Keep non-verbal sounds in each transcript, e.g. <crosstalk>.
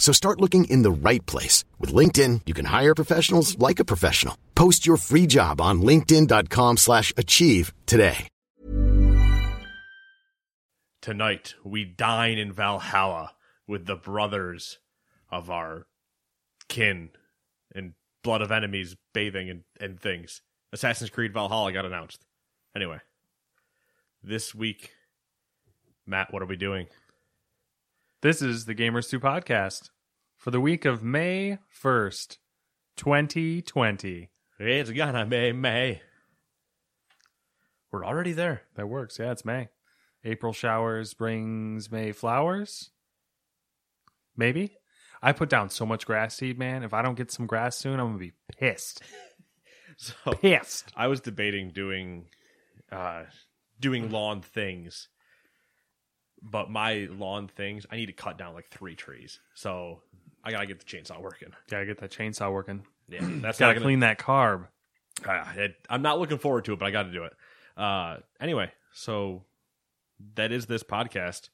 So start looking in the right place. With LinkedIn, you can hire professionals like a professional. Post your free job on linkedin.com slash achieve today. Tonight, we dine in Valhalla with the brothers of our kin and blood of enemies bathing and, and things. Assassin's Creed Valhalla got announced. Anyway, this week, Matt, what are we doing? This is the Gamers 2 podcast for the week of May 1st, 2020. It's gonna be May. We're already there. That works. Yeah, it's May. April showers brings May flowers. Maybe. I put down so much grass seed, man. If I don't get some grass soon, I'm gonna be pissed. <laughs> So Pissed. I was debating doing uh doing lawn things. But my lawn things, I need to cut down like three trees. So I gotta get the chainsaw working. Gotta get that chainsaw working. Yeah, that's <clears throat> Gotta gonna, clean that carb. Uh, it, I'm not looking forward to it, but I got to do it. Uh, anyway, so that is this podcast,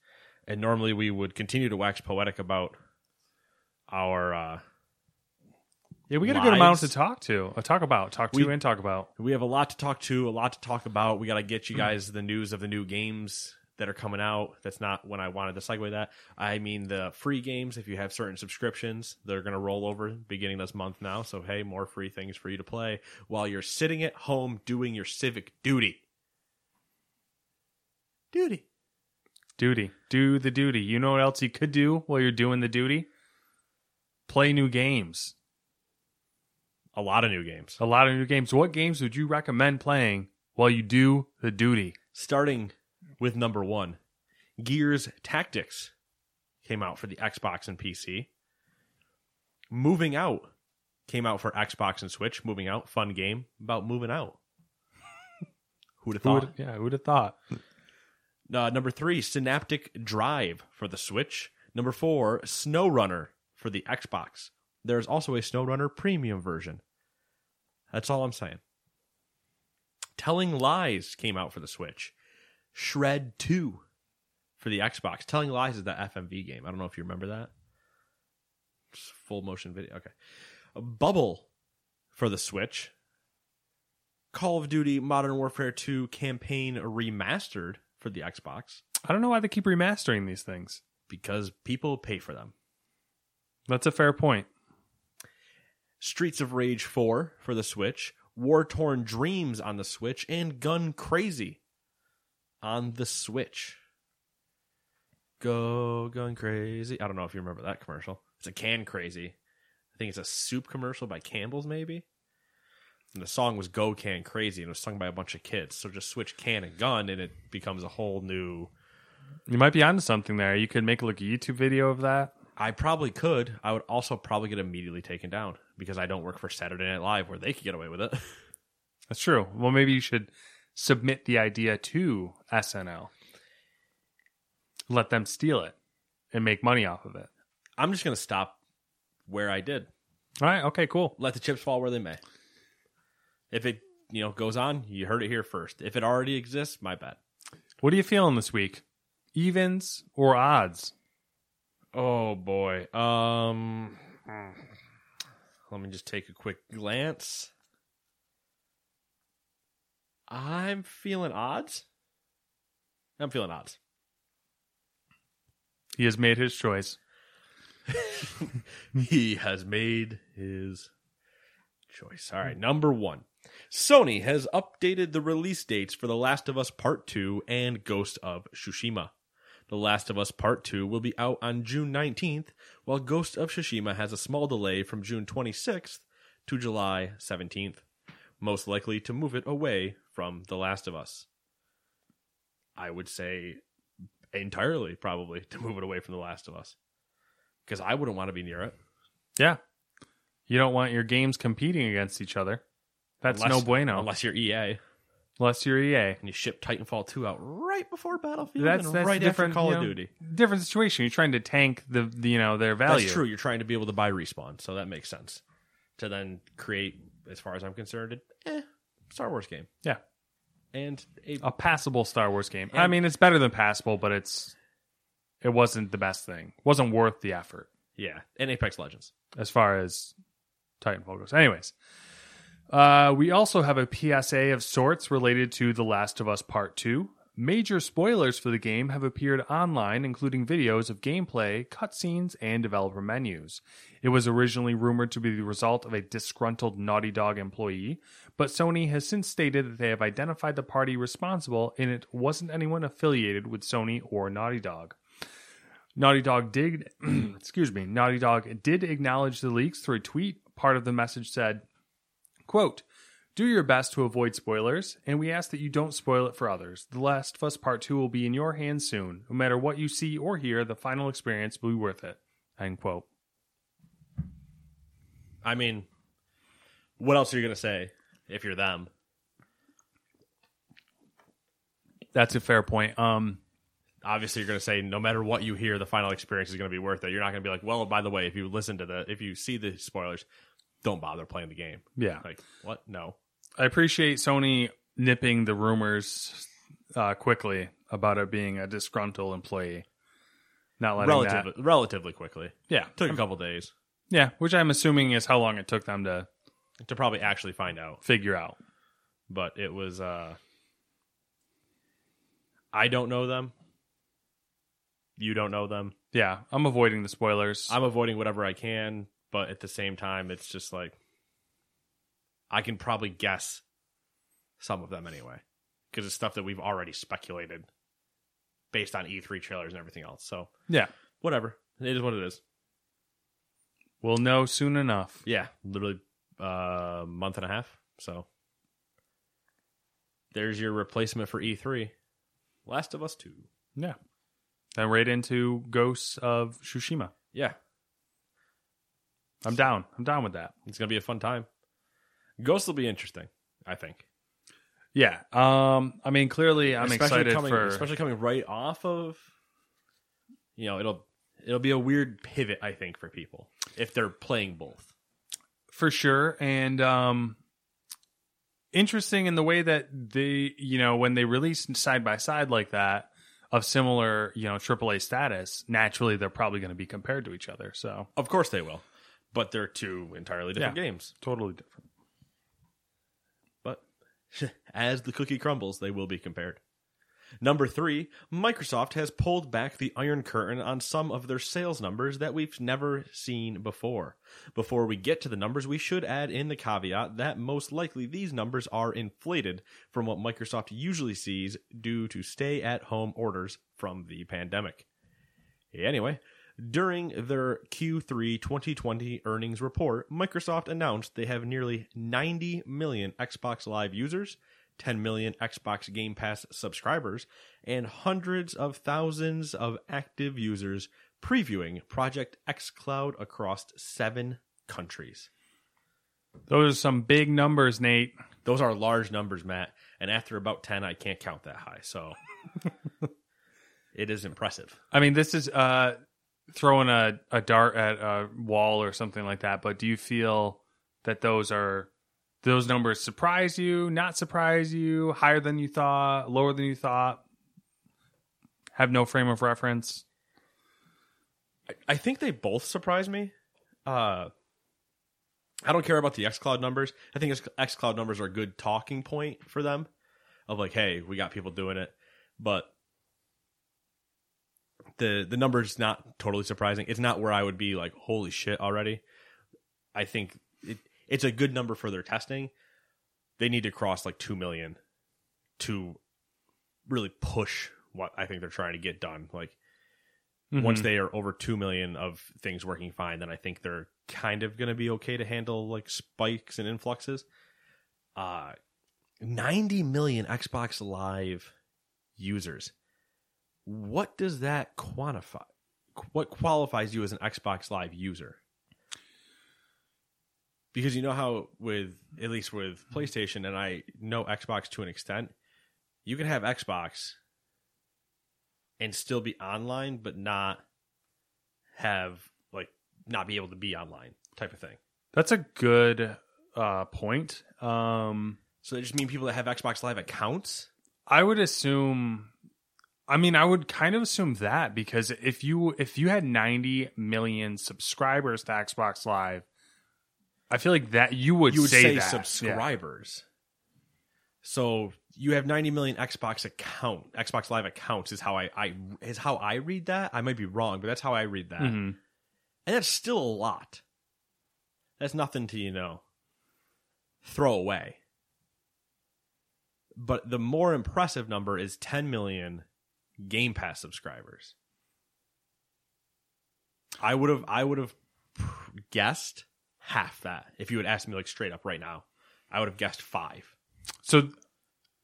and normally we would continue to wax poetic about our. Uh, Yeah, we got a good amount Lives. to talk to. Uh, talk about. Talk to We- and talk about. we have a lot to talk to, a lot to talk about. We got to get you guys the news of the new games that are coming out. That's not when I wanted to segue that. I mean the free games. If you have certain subscriptions, they're going to roll over beginning this month now. So hey, more free things for you to play while you're sitting at home doing your civic duty. Duty. Duty. Do the duty. You know what else you could do while you're doing the duty? Play new games. A lot of new games. A lot of new games. What games would you recommend playing while you do the duty? Starting with number one, Gears Tactics came out for the Xbox and PC. Moving Out came out for Xbox and Switch. Moving Out, fun game about moving out. <laughs> Who'd have Who thought? would, yeah, who'd have thought? Uh, number three, Synaptic Drive for the Switch. Number four, SnowRunner for the Xbox. There's also a SnowRunner premium version. That's all I'm saying. Telling Lies came out for the Switch. Shred 2 for the Xbox. Telling Lies is that FMV game. I don't know if you remember that. Full motion video. Okay. Bubble for the Switch. Call of Duty Modern Warfare 2 campaign remastered for the Xbox I don't know why they keep remastering these things. because people pay for them. That's a fair point. Streets of Rage 4 for the Switch, War Torn Dreams on the Switch, and Gun Crazy on the Switch. Go going Crazy. I don't know if you remember that commercial. It's a can crazy. I think it's a soup commercial by Campbell's, maybe. And the song was Go Can Crazy, and it was sung by a bunch of kids. So just switch can and gun, and it becomes a whole new. You might be onto something there. You could make like a YouTube video of that. I probably could. I would also probably get immediately taken down because I don't work for Saturday Night Live where they could get away with it. <laughs> That's true. Well, maybe you should submit the idea to SNL. Let them steal it and make money off of it. I'm just gonna stop where I did. All right. Okay. Cool. Let the chips fall where they may. If it you know goes on, you heard it here first. If it already exists, my bad. What are you feeling this week? Evens or odds? Oh boy. Um let me just take a quick glance. I'm feeling odds. I'm feeling odds. He has made his choice. <laughs> he has made his choice. All right, number one. Sony has updated the release dates for The Last of Us Part 2 and Ghost of Tsushima. The Last of Us Part 2 will be out on June 19th, while Ghost of Tsushima has a small delay from June 26th to July 17th, most likely to move it away from The Last of Us. I would say entirely, probably, to move it away from The Last of Us. Because I wouldn't want to be near it. Yeah. You don't want your games competing against each other. That's no bueno. Unless you're EA Unless you're EA. and you ship Titanfall 2 out right before Battlefield That's and that's right different after Call you of Duty. Different situation. You're trying to tank the, the you know their value. That's true. You're trying to be able to buy respawn, so that makes sense. To then create, as far as I'm concerned, eh, Star Wars game Yeah. and a A passable Star Wars game. I mean, it's better than passable, but it's it wasn't the best thing. wasn't worth the effort yeah, and Apex Legends. as far as Titanfall goes. Anyways, uh, we also have a PSA of sorts related to The Last of Us Part 2. Major spoilers for the game have appeared online, including videos of gameplay, cutscenes, and developer menus. It was originally rumored to be the result of a disgruntled Naughty Dog employee, but Sony has since stated that they have identified the party responsible and it wasn't anyone affiliated with Sony or Naughty Dog. Naughty Dog did, <clears throat> excuse me, Naughty Dog did acknowledge the leaks through a tweet. Part of the message said, quote, do your best to avoid spoilers, and we ask that you don't spoil it for others. The Last of Us Part 2 will be in your hands soon. No matter what you see or hear, the final experience will be worth it. End quote. I mean, what else are you gonna say if you're them? That's a fair point. Um, Obviously, you're gonna say no matter what you hear, the final experience is gonna be worth it. You're not gonna be like, well, by the way, if you listen to the, if you see the spoilers, don't bother playing the game. yeah. Like what? No. I appreciate Sony nipping the rumors uh, quickly about it being a disgruntled employee. Not letting that. Relatively, relatively quickly. Yeah. Took a couple days Yeah, which I'm assuming is how long it took them to to probably actually find out. figure out. but it was uh I don't know them. You don't know them. Yeah, I'm avoiding the spoilers. I'm avoiding whatever I can, but at the same time it's just like I can probably guess some of them anyway because it's stuff that we've already speculated based on E3 trailers and everything else. So, yeah, whatever. It is what it is. we'll know soon enough. Yeah, literally a uh, month and a half. So, there's your replacement for E3. Last of Us 2. Yeah. Then right into Ghosts of Tsushima. Yeah, I'm down. I'm down with that. It's gonna be a fun time. Ghost will be interesting, I think. Yeah. Um. I mean, clearly, I'm especially excited coming, for. especially coming right off of. You know, it'll it'll be a weird pivot, I think, for people if they're playing both. for sure and um interesting in the way that they you know when they release side by side like that of similar you know AAA status naturally they're probably going to be compared to each other so Of course, they will, but they're two entirely different Yeah. games. totally different <laughs> as the cookie crumbles, they will be compared. Number three, Microsoft has pulled back the Iron Curtain on some of their sales numbers that we've never seen before. Before we get to the numbers, we should add in the caveat that most likely these numbers are inflated from what Microsoft usually sees due to stay at home orders from the pandemic. Anyway, during their Q3 2020 earnings report, Microsoft announced they have nearly 90 million Xbox Live users, 10 million Xbox Game Pass subscribers, and hundreds of thousands of active users previewing Project xCloud across seven countries. those are some big numbers nate Those are large numbers, Matt, and after about 10, I can't count that high, so <laughs> it is impressive. i mean this is uh throwing a, a dart at a wall or something like that but do you feel that those are those numbers surprise you not surprise you higher than you thought lower than you thought have no frame of reference I think they both surprise me. Uh, I don't care about the xCloud numbers. I think X- xCloud numbers are a good talking point for them of like, hey, we got people doing it, but the the numbers not totally surprising. It's not where I would be like, holy shit already. I think it, it's a good number for their testing. they need to cross like 2 million to really push what I think they're trying to get done. Like once they are over 2 million of things working fine, then I think they're kind of going to be okay to handle like spikes and influxes. Uh 90 million Xbox Live users. What does that quantify? What qualifies you as an Xbox Live user? Because you know how with at least with PlayStation and I know Xbox to an extent, you can have Xbox and still be online but not have like not be able to be online type of thing. That's a good uh, point. Um, So they just mean people that have Xbox Live accounts. I would assume. I mean, I would kind of assume that because if you if you had 90 million subscribers to Xbox Live, I feel like that you would you would say, say, that. Yeah. subscribers. So you have 90 million Xbox account Xbox Live accounts is how I, I is how I read that. I might be wrong, but that's how I read that. Mhm. And that's still a lot. That's nothing to, you know, throw away. But the more impressive number is 10 million Game Pass subscribers. I would have I would have guessed half that if you had asked me like straight up right now. I would have guessed 5. So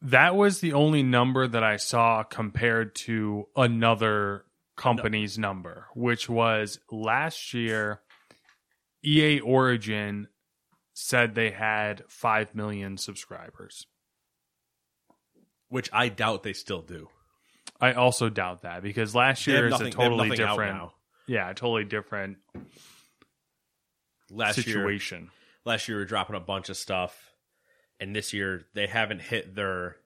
that was the only number that I saw compared to another company's number, which was last year. EA Origin said they had five million subscribers. which I doubt they still do. I also doubt that because last year is a nothing- they have totally different, yeah, totally different Last year, situation. last year we were dropping a bunch of stuff, and this year they haven't hit their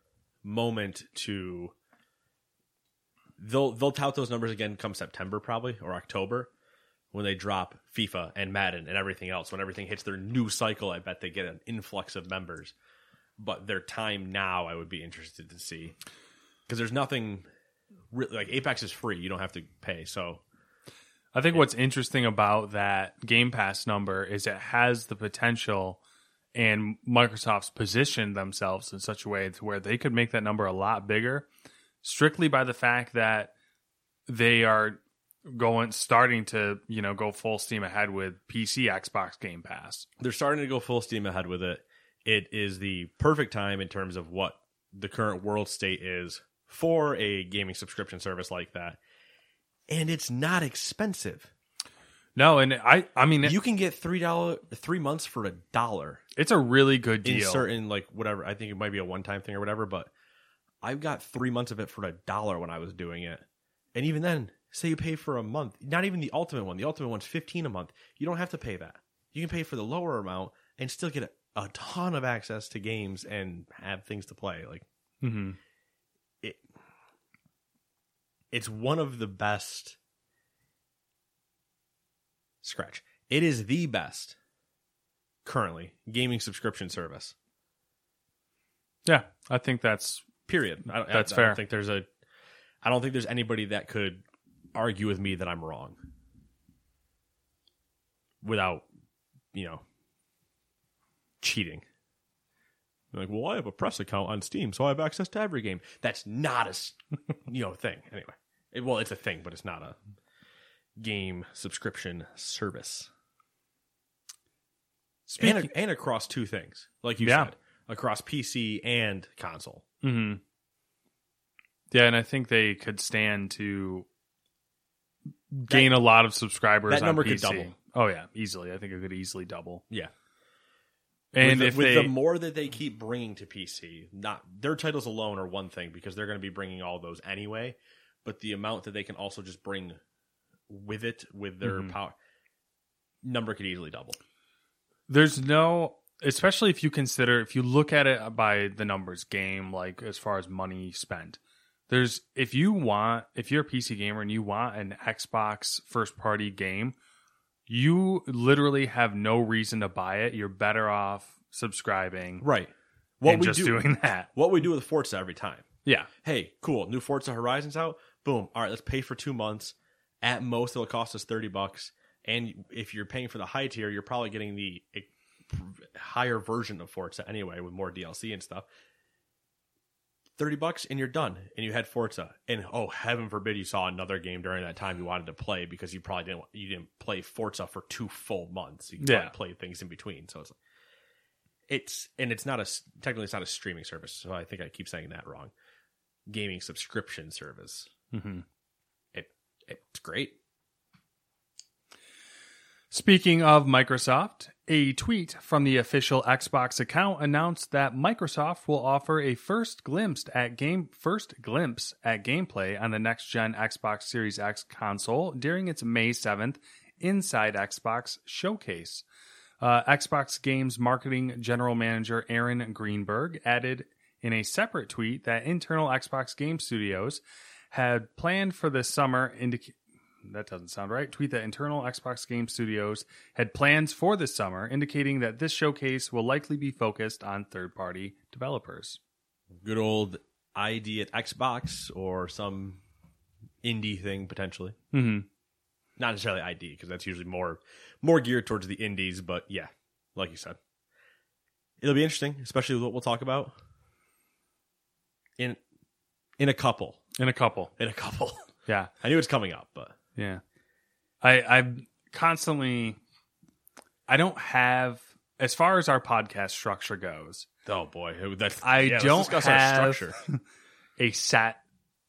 moment to. They'll they'll tout those numbers again come September probably or October when they drop FIFA and Madden and everything else. When everything hits their new cycle, I bet they get an influx of members. But their time now, I would be interested to see because there's nothing like Apex is free; you don't have to pay. So I think what's interesting about that Game Pass number is it has the potential and Microsoft's positioned themselves in such a way to where they could make that number a lot bigger strictly by the fact that they are going starting to, you know, go full steam ahead with PC Xbox Game Pass. they're starting to go full steam ahead with it. It is the perfect time in terms of what the current world state is for a gaming subscription service like that. And it's not expensive. No, and I I mean You can get three dollar three months for a dollar it's a really good deal. in certain like whatever. I think it might be a one time thing or whatever, but I've got three months of it for a dollar when I was doing it. And even then, say you pay for a month, not even the ultimate one. The ultimate one's fifteen a month. You don't have to pay that. You can pay for the lower amount and still get a, a ton of access to games and have things to play. Like Mhm. It, it's one of the best. Scratch. It is the best currently gaming subscription service. Yeah, I think that's Period. I, That's I, I fair. don't think there's a. I don't think there's anybody that could argue with me that I'm wrong. Without, you know, cheating. You're like, well, I have a press account on Steam, so I have access to every game. That's not a <laughs> you know, thing. Anyway, it, well, it's a thing, but it's not a game subscription service. speaking And, and across two things, like you Yeah. said, across PC and console. hmm Yeah, and I think they could stand to gain a lot of subscribers. that number could double. Oh yeah, easily. I think it could easily double. Yeah. And with the, with they, the more that they keep bringing to PC, not their titles alone are one thing because they're going to be bringing all those anyway. But the amount that they can also just bring with it, with their Mhm. power, number could easily double. there's no, especially if you consider, if you look at it by the numbers game, like as far as money spent, there's if you want, if you're a PC gamer and you want an Xbox first party game, you literally have no reason to buy it. You're better off subscribing Right. What and we just do, doing <laughs> that. what we do with Forza every time. Yeah. Hey, cool, new Forza Horizons out. Boom. All right, let's pay for two months. At most, it'll cost us thirty bucks. And if you're paying for the high tier, you're probably getting the higher version of Forza anyway, with more DLC and stuff. Thirty bucks and you're done, and you had Forza. And oh, heaven forbid you saw another game during that time you wanted to play because you probably didn't you didn't play Forza for two full months. You Yeah. played things in between. So it's like, it's and it's not a technically it's not a streaming service. So I think I keep saying that wrong. Gaming subscription service. Mm-hmm. It it's great. Speaking of Microsoft, a tweet from the official Xbox account announced that Microsoft will offer a first glimpse at game first glimpse at gameplay on the next gen Xbox Series X console during its May 7th Inside Xbox showcase. Uh, Xbox Games marketing general manager Aaron Greenberg added in a separate tweet that internal Xbox Game Studios had planned for this summer indic- that doesn't sound right. Tweet that internal Xbox Game Studios had plans for this summer, indicating that this showcase will likely be focused on third party developers. Good old ID at Xbox or some indie thing potentially. Mm-hmm. Not necessarily ID because that's usually more more geared towards the indies. But yeah, like you said, it'll be interesting, especially with what we'll talk about in in a couple. In a couple. In a couple. Yeah. <laughs> I knew it's coming up, but Yeah. I I'm constantly I don't have as far as our podcast structure goes, oh boy, that's I yeah, don't discuss have our structure. <laughs> a set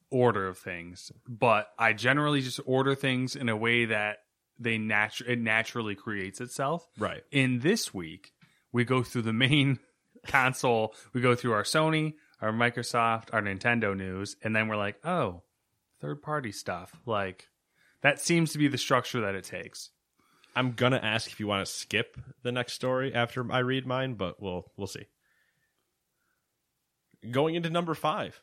order of things, but I generally just order things in a way that they natu- it naturally creates itself. Right. In this week, we go through the main <laughs> console, we go through our Sony, our Microsoft, our Nintendo news, and then we're like, oh, third party stuff. Like that seems to be the structure that it takes. I'm gonna ask if you want to skip the next story after I read mine, but we'll we'll see. Going into number five.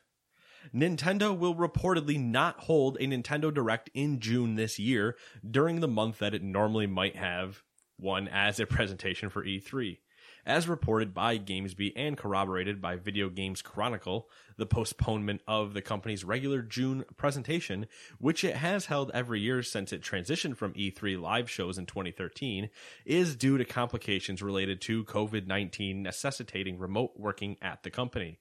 Nintendo will reportedly not hold a Nintendo Direct in June this year during the month that it normally might have one as a presentation for E3. As reported by GamesBeat and corroborated by Video Games Chronicle, the postponement of the company's regular June presentation, which it has held every year since it transitioned from E3 live shows in 2013, is due to complications related to COVID 19 necessitating remote working at the company.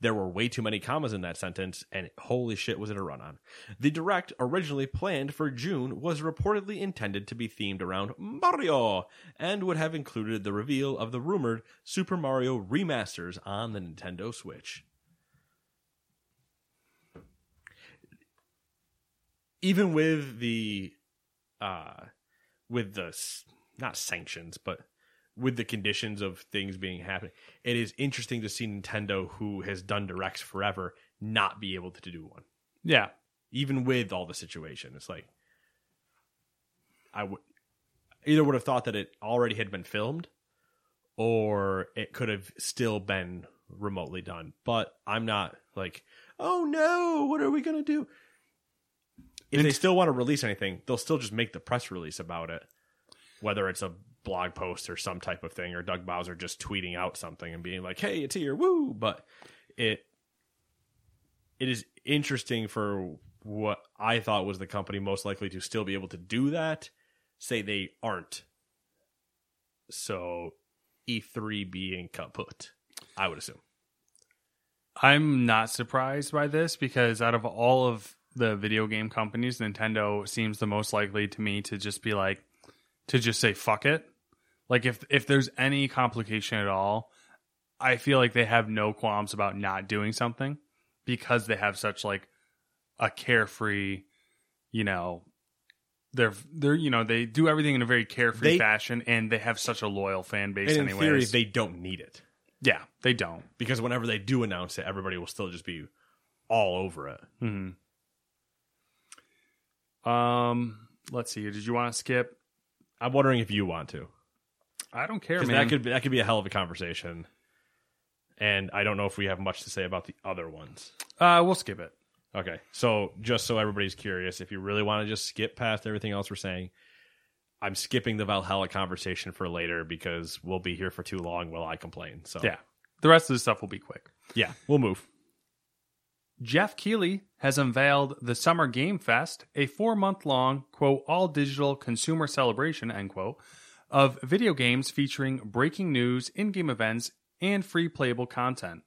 There were way too many commas in that sentence, and holy shit was it a run on. The direct, originally planned for June, was reportedly intended to be themed around Mario, and would have included the reveal of the rumored Super Mario remasters on the Nintendo Switch. Even with the, uh, with the, not sanctions, but with the conditions of things being happening, it is interesting to see Nintendo, who has done directs forever, not be able to do one. Yeah. Even with all the situation, it's like I would either would have thought that it already had been filmed, or it could have still been remotely done. But I'm not like, oh no, what are we gonna do? If they still want to release anything, they'll still just make the press release about it, whether it's a blog post or some type of thing, or Doug Bowser just tweeting out something and being like, "Hey, it's here, woo!" But it it is interesting for what I thought was the company most likely to still be able to do that. Say they aren't. So E3 being kaput, I would assume. I'm not surprised by this because out of all of the video game companies, Nintendo seems the most likely to me to just be like to just say fuck it. Like if if there's any complication at all, I feel like they have no qualms about not doing something because they have such like a carefree, you know, they're they're you know they do everything in a very carefree They- fashion and they have such a loyal fan base And in anyways. theory, they don't need it yeah, they don't. because whenever they do announce it, everybody will still just be all over it. hmm Um, let's see. Did you want to skip? I'm wondering if you want to, I don't care, man. that could be, that could be a hell of a conversation. And I don't know if we have much to say about the other ones. uh, we'll skip it. Okay, so just so everybody's curious, if you really want to just skip past everything else we're saying, I'm skipping the Valhalla conversation for later because we'll be here for too long while I complain. So Yeah, the rest of the stuff will be quick. yeah, we'll move. Jeff Keighley has unveiled the Summer Game Fest, a four month long, quote, all digital consumer celebration, end quote, of video games featuring breaking news, in game events, and free playable content.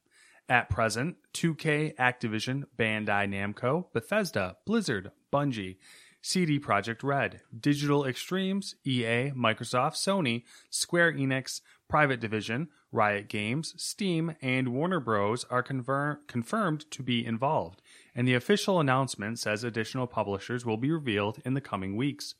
At present, 2K, Activision, Bandai Namco, Bethesda, Blizzard, Bungie, CD Projekt Red, Digital Extremes, EA, Microsoft, Sony, Square Enix, Private Division, Riot Games, Steam, and Warner Bros. are confir- confirmed to be involved, and the official announcement says additional publishers will be revealed in the coming weeks.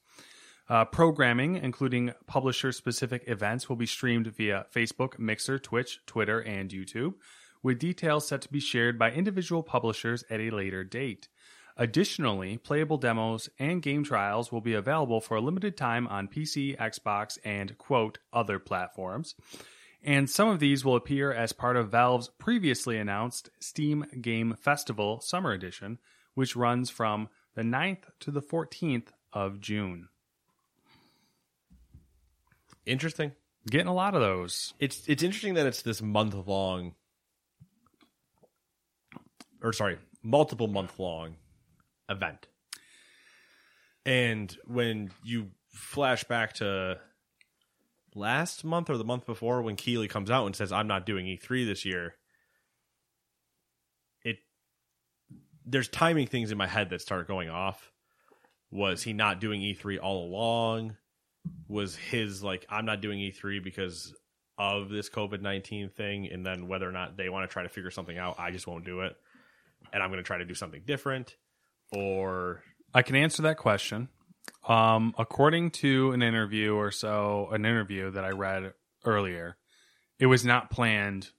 Uh, programming, including publisher specific events, will be streamed via Facebook, Mixer, Twitch, Twitter, and YouTube, with details set to be shared by individual publishers at a later date. Additionally, playable demos and game trials will be available for a limited time on PC, Xbox, and quote, other platforms. And some of these will appear as part of Valve's previously announced Steam Game Festival Summer Edition, which runs from the 9th to the 14th of June. Interesting. Getting a lot of those. It's it's interesting that it's this month long, or sorry, multiple month long event. And when you flash back to last month or the month before when Keighley comes out and says I'm not doing E3 this year, it there's timing things in my head that start going off. Was he not doing E3 all along? Was his like I'm not doing E3 because of this COVID 19 thing and then whether or not they want to try to figure something out, I just won't do it. And I'm going to try to do something different or I can answer that question. Um, according to an interview or so, an interview that I read earlier, it was not planned.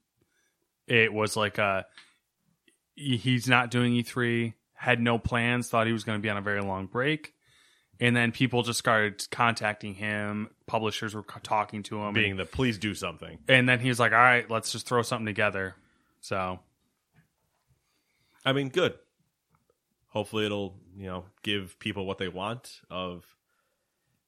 It was like a he's not doing E3, had no plans, thought he was going to be on a very long break. And then people just started contacting him. Publishers were talking to him, being the please do something. and then he was like, "All right, let's just throw something together." So I mean, good. Hopefully, it'll you know give people what they want of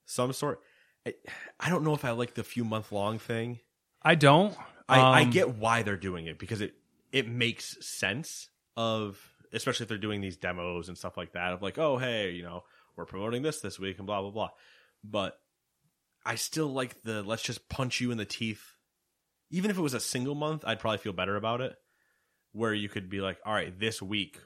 some sort. I, I don't know if I like the few month long thing. I don't. I, I Um, get why they're doing it because it it makes sense of especially if they're doing these demos and stuff like that of like oh hey you know we're promoting this this week and blah blah blah. But i still like the let's just punch you in the teeth. Even if it was a single month i'd probably feel better about it. Where you could be like all right this week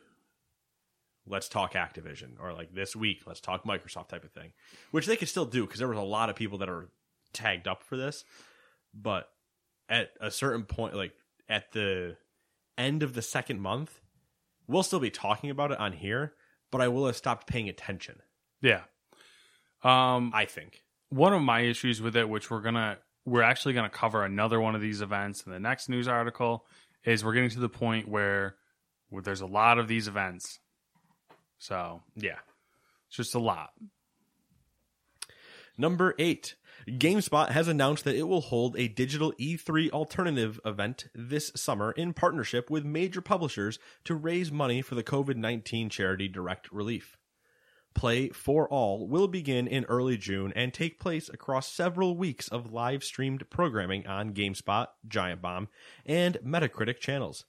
let's talk activision. Or like this week let's talk microsoft type of thing. Which they could still do because there was a lot of people that are tagged up for this. But at a certain point, like at the end of the second month, we'll still be talking about it on here, but I will have stopped paying attention. Yeah. Um, I think. one of my issues with it, which we're gonna, we're actually gonna cover another one of these events in the next news article, is we're getting to the point where, where there's a lot of these events. So Yeah. it's just a lot. Number eight. GameSpot has announced that it will hold a digital E3 alternative event this summer in partnership with major publishers to raise money for the COVID 19 charity Direct Relief. Play for All will begin in early June and take place across several weeks of live streamed programming on GameSpot, Giant Bomb, and Metacritic channels.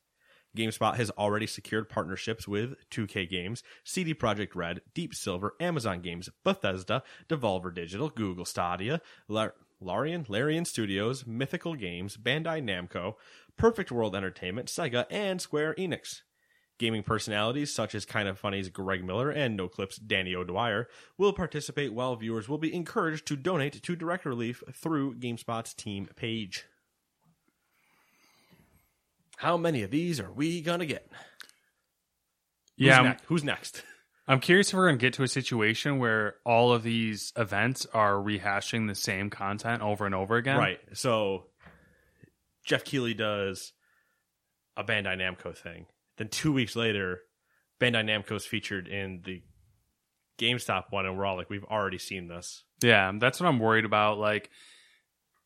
GameSpot has already secured partnerships with 2K Games, CD Projekt Red, Deep Silver, Amazon Games, Bethesda, Devolver Digital, Google Stadia, Lar- Larian, Larian Studios, Mythical Games, Bandai Namco, Perfect World Entertainment, Sega, and Square Enix. Gaming personalities such as Kind of Funny's Greg Miller and NoClip's Danny O'Dwyer will participate while viewers will be encouraged to donate to Direct Relief through GameSpot's team page. How many of these are we gonna get? Yeah, I'm, next? Who's next? <laughs> I'm curious if we're gonna get to a situation where all of these events are rehashing the same content over and over again. Right. So Jeff Keighley does a Bandai Namco thing. Then two weeks later, Bandai Namco's featured in the GameStop one, and we're all like, we've already seen this. Yeah, that's what I'm worried about. Like,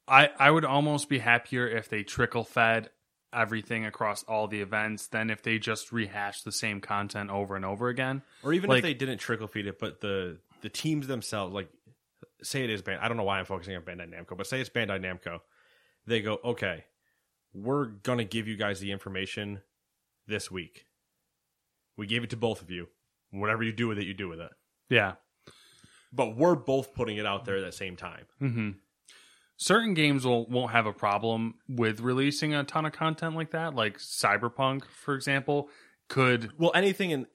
I I would almost be happier if they trickle fed everything across all the events than if they just rehash the same content over and over again. Or even Like- if they didn't trickle feed it, but the the teams themselves, like say it is Band I don't know why I'm focusing on Bandai Namco, but say it's Bandai Namco. They go, okay, we're gonna give you guys the information this week. We gave it to both of you. Whatever you do with it, you do with it. Yeah. But we're both putting it out there at the same time. hmm certain games will won't have a problem with releasing a ton of content like that. Like Cyberpunk, for example, could Well, anything in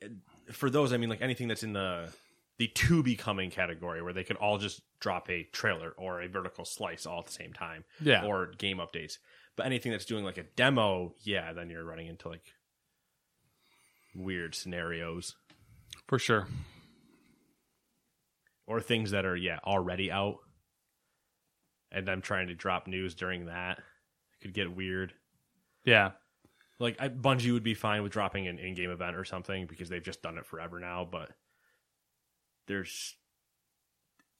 for those, I mean, like anything that's in the the to be coming category, where they could all just drop a trailer or a vertical slice all at the same time, Yeah. or game updates. But anything that's doing like a demo, yeah, then you're running into like weird scenarios for sure. or things that are yeah already out, and I'm trying to drop news during that. It could get weird. Yeah. Like I, Bungie would be fine with dropping an in-game event or something because they've just done it forever now. But there's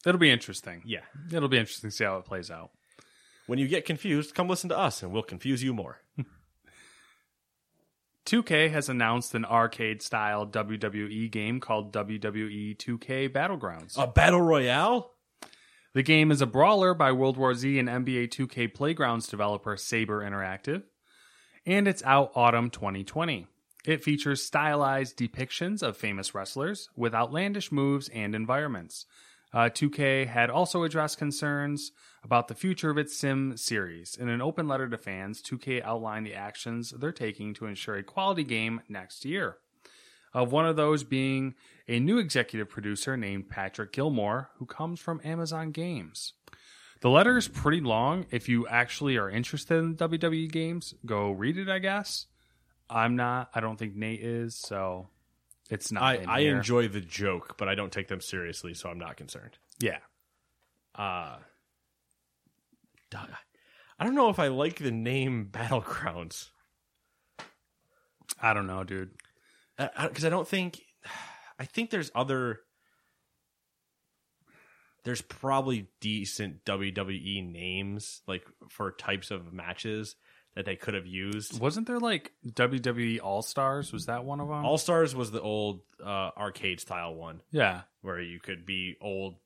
It'll be interesting. yeah, It'll be interesting to see how it plays out. when you get confused, come listen to us and we'll confuse you more. <laughs> 2K has announced an arcade style WWE game called WWE 2K Battlegrounds. A battle royale? The game is a brawler by World War Z and NBA 2K Playgrounds developer Saber Interactive, and it's out autumn 2020. It features stylized depictions of famous wrestlers with outlandish moves and environments. Uh, 2K had also addressed concerns about the future of its sim series. In an open letter to fans, 2K outlined the actions they're taking to ensure a quality game next year of one of those being a new executive producer named Patrick Gilmore, who comes from Amazon Games. The letter is pretty long. If you actually are interested in WWE games, go read it, I guess. I'm not. I don't think Nate is, so it's not. I, I enjoy the joke, but I don't take them seriously, so I'm not concerned. Yeah. Uh, I don't know if I like the name Battlegrounds I don't know, dude. because I don't think I think there's other there's probably decent WWE names like for types of matches that they could have used. Wasn't there like WWE All Stars? Was that one of them? All Stars was the old uh, arcade style one yeah. where you could be old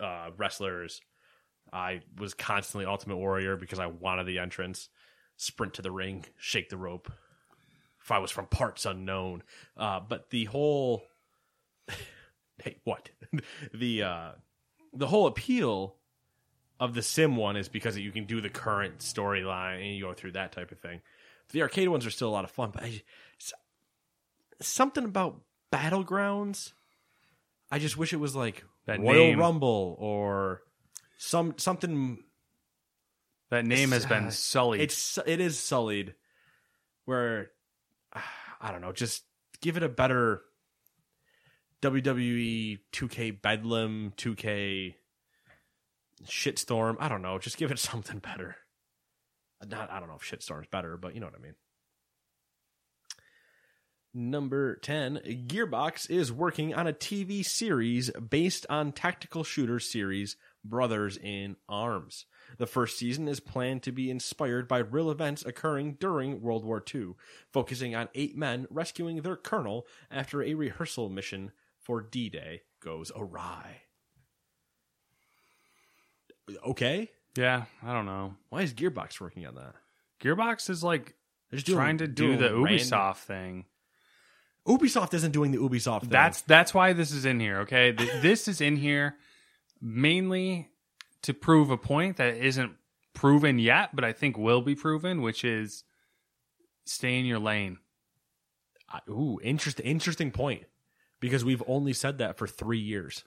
uh, wrestlers. I was constantly Ultimate Warrior because I wanted the entrance, sprint to the ring, shake the rope. If I was from parts unknown, uh, but the whole <laughs> hey, what <laughs> the uh, the whole appeal of the sim one is because you can do the current storyline and you go through that type of thing. The arcade ones are still a lot of fun, but I, something about battlegrounds. I just wish it was like That Royal name. Rumble or some something. That name has been Uh, sullied. It's it is sullied. Where I don't know, just give it a better WWE 2K Bedlam, 2K Shitstorm. I don't know, just give it <laughs> something better. Not I don't know if Shitstorm's better, but you know what I mean. Number 10, Gearbox is working on a TV series based on tactical shooter series Brothers in Arms. The first season is planned to be inspired by real events occurring during World War II, focusing on eight men rescuing their colonel after a rehearsal mission for D Day goes awry. Okay? yeah, I don't know. Why is Gearbox working on that? Gearbox is like They're just doing- trying to do doing the random- Ubisoft thing. Ubisoft isn't doing the Ubisoft thing. That's that's why this is in here. Okay, Th- <laughs> this is in here mainly to prove a point that isn't proven yet, but I think will be proven, which is stay in your lane. Uh, ooh, interesting interesting point. Because we've only said that for three years.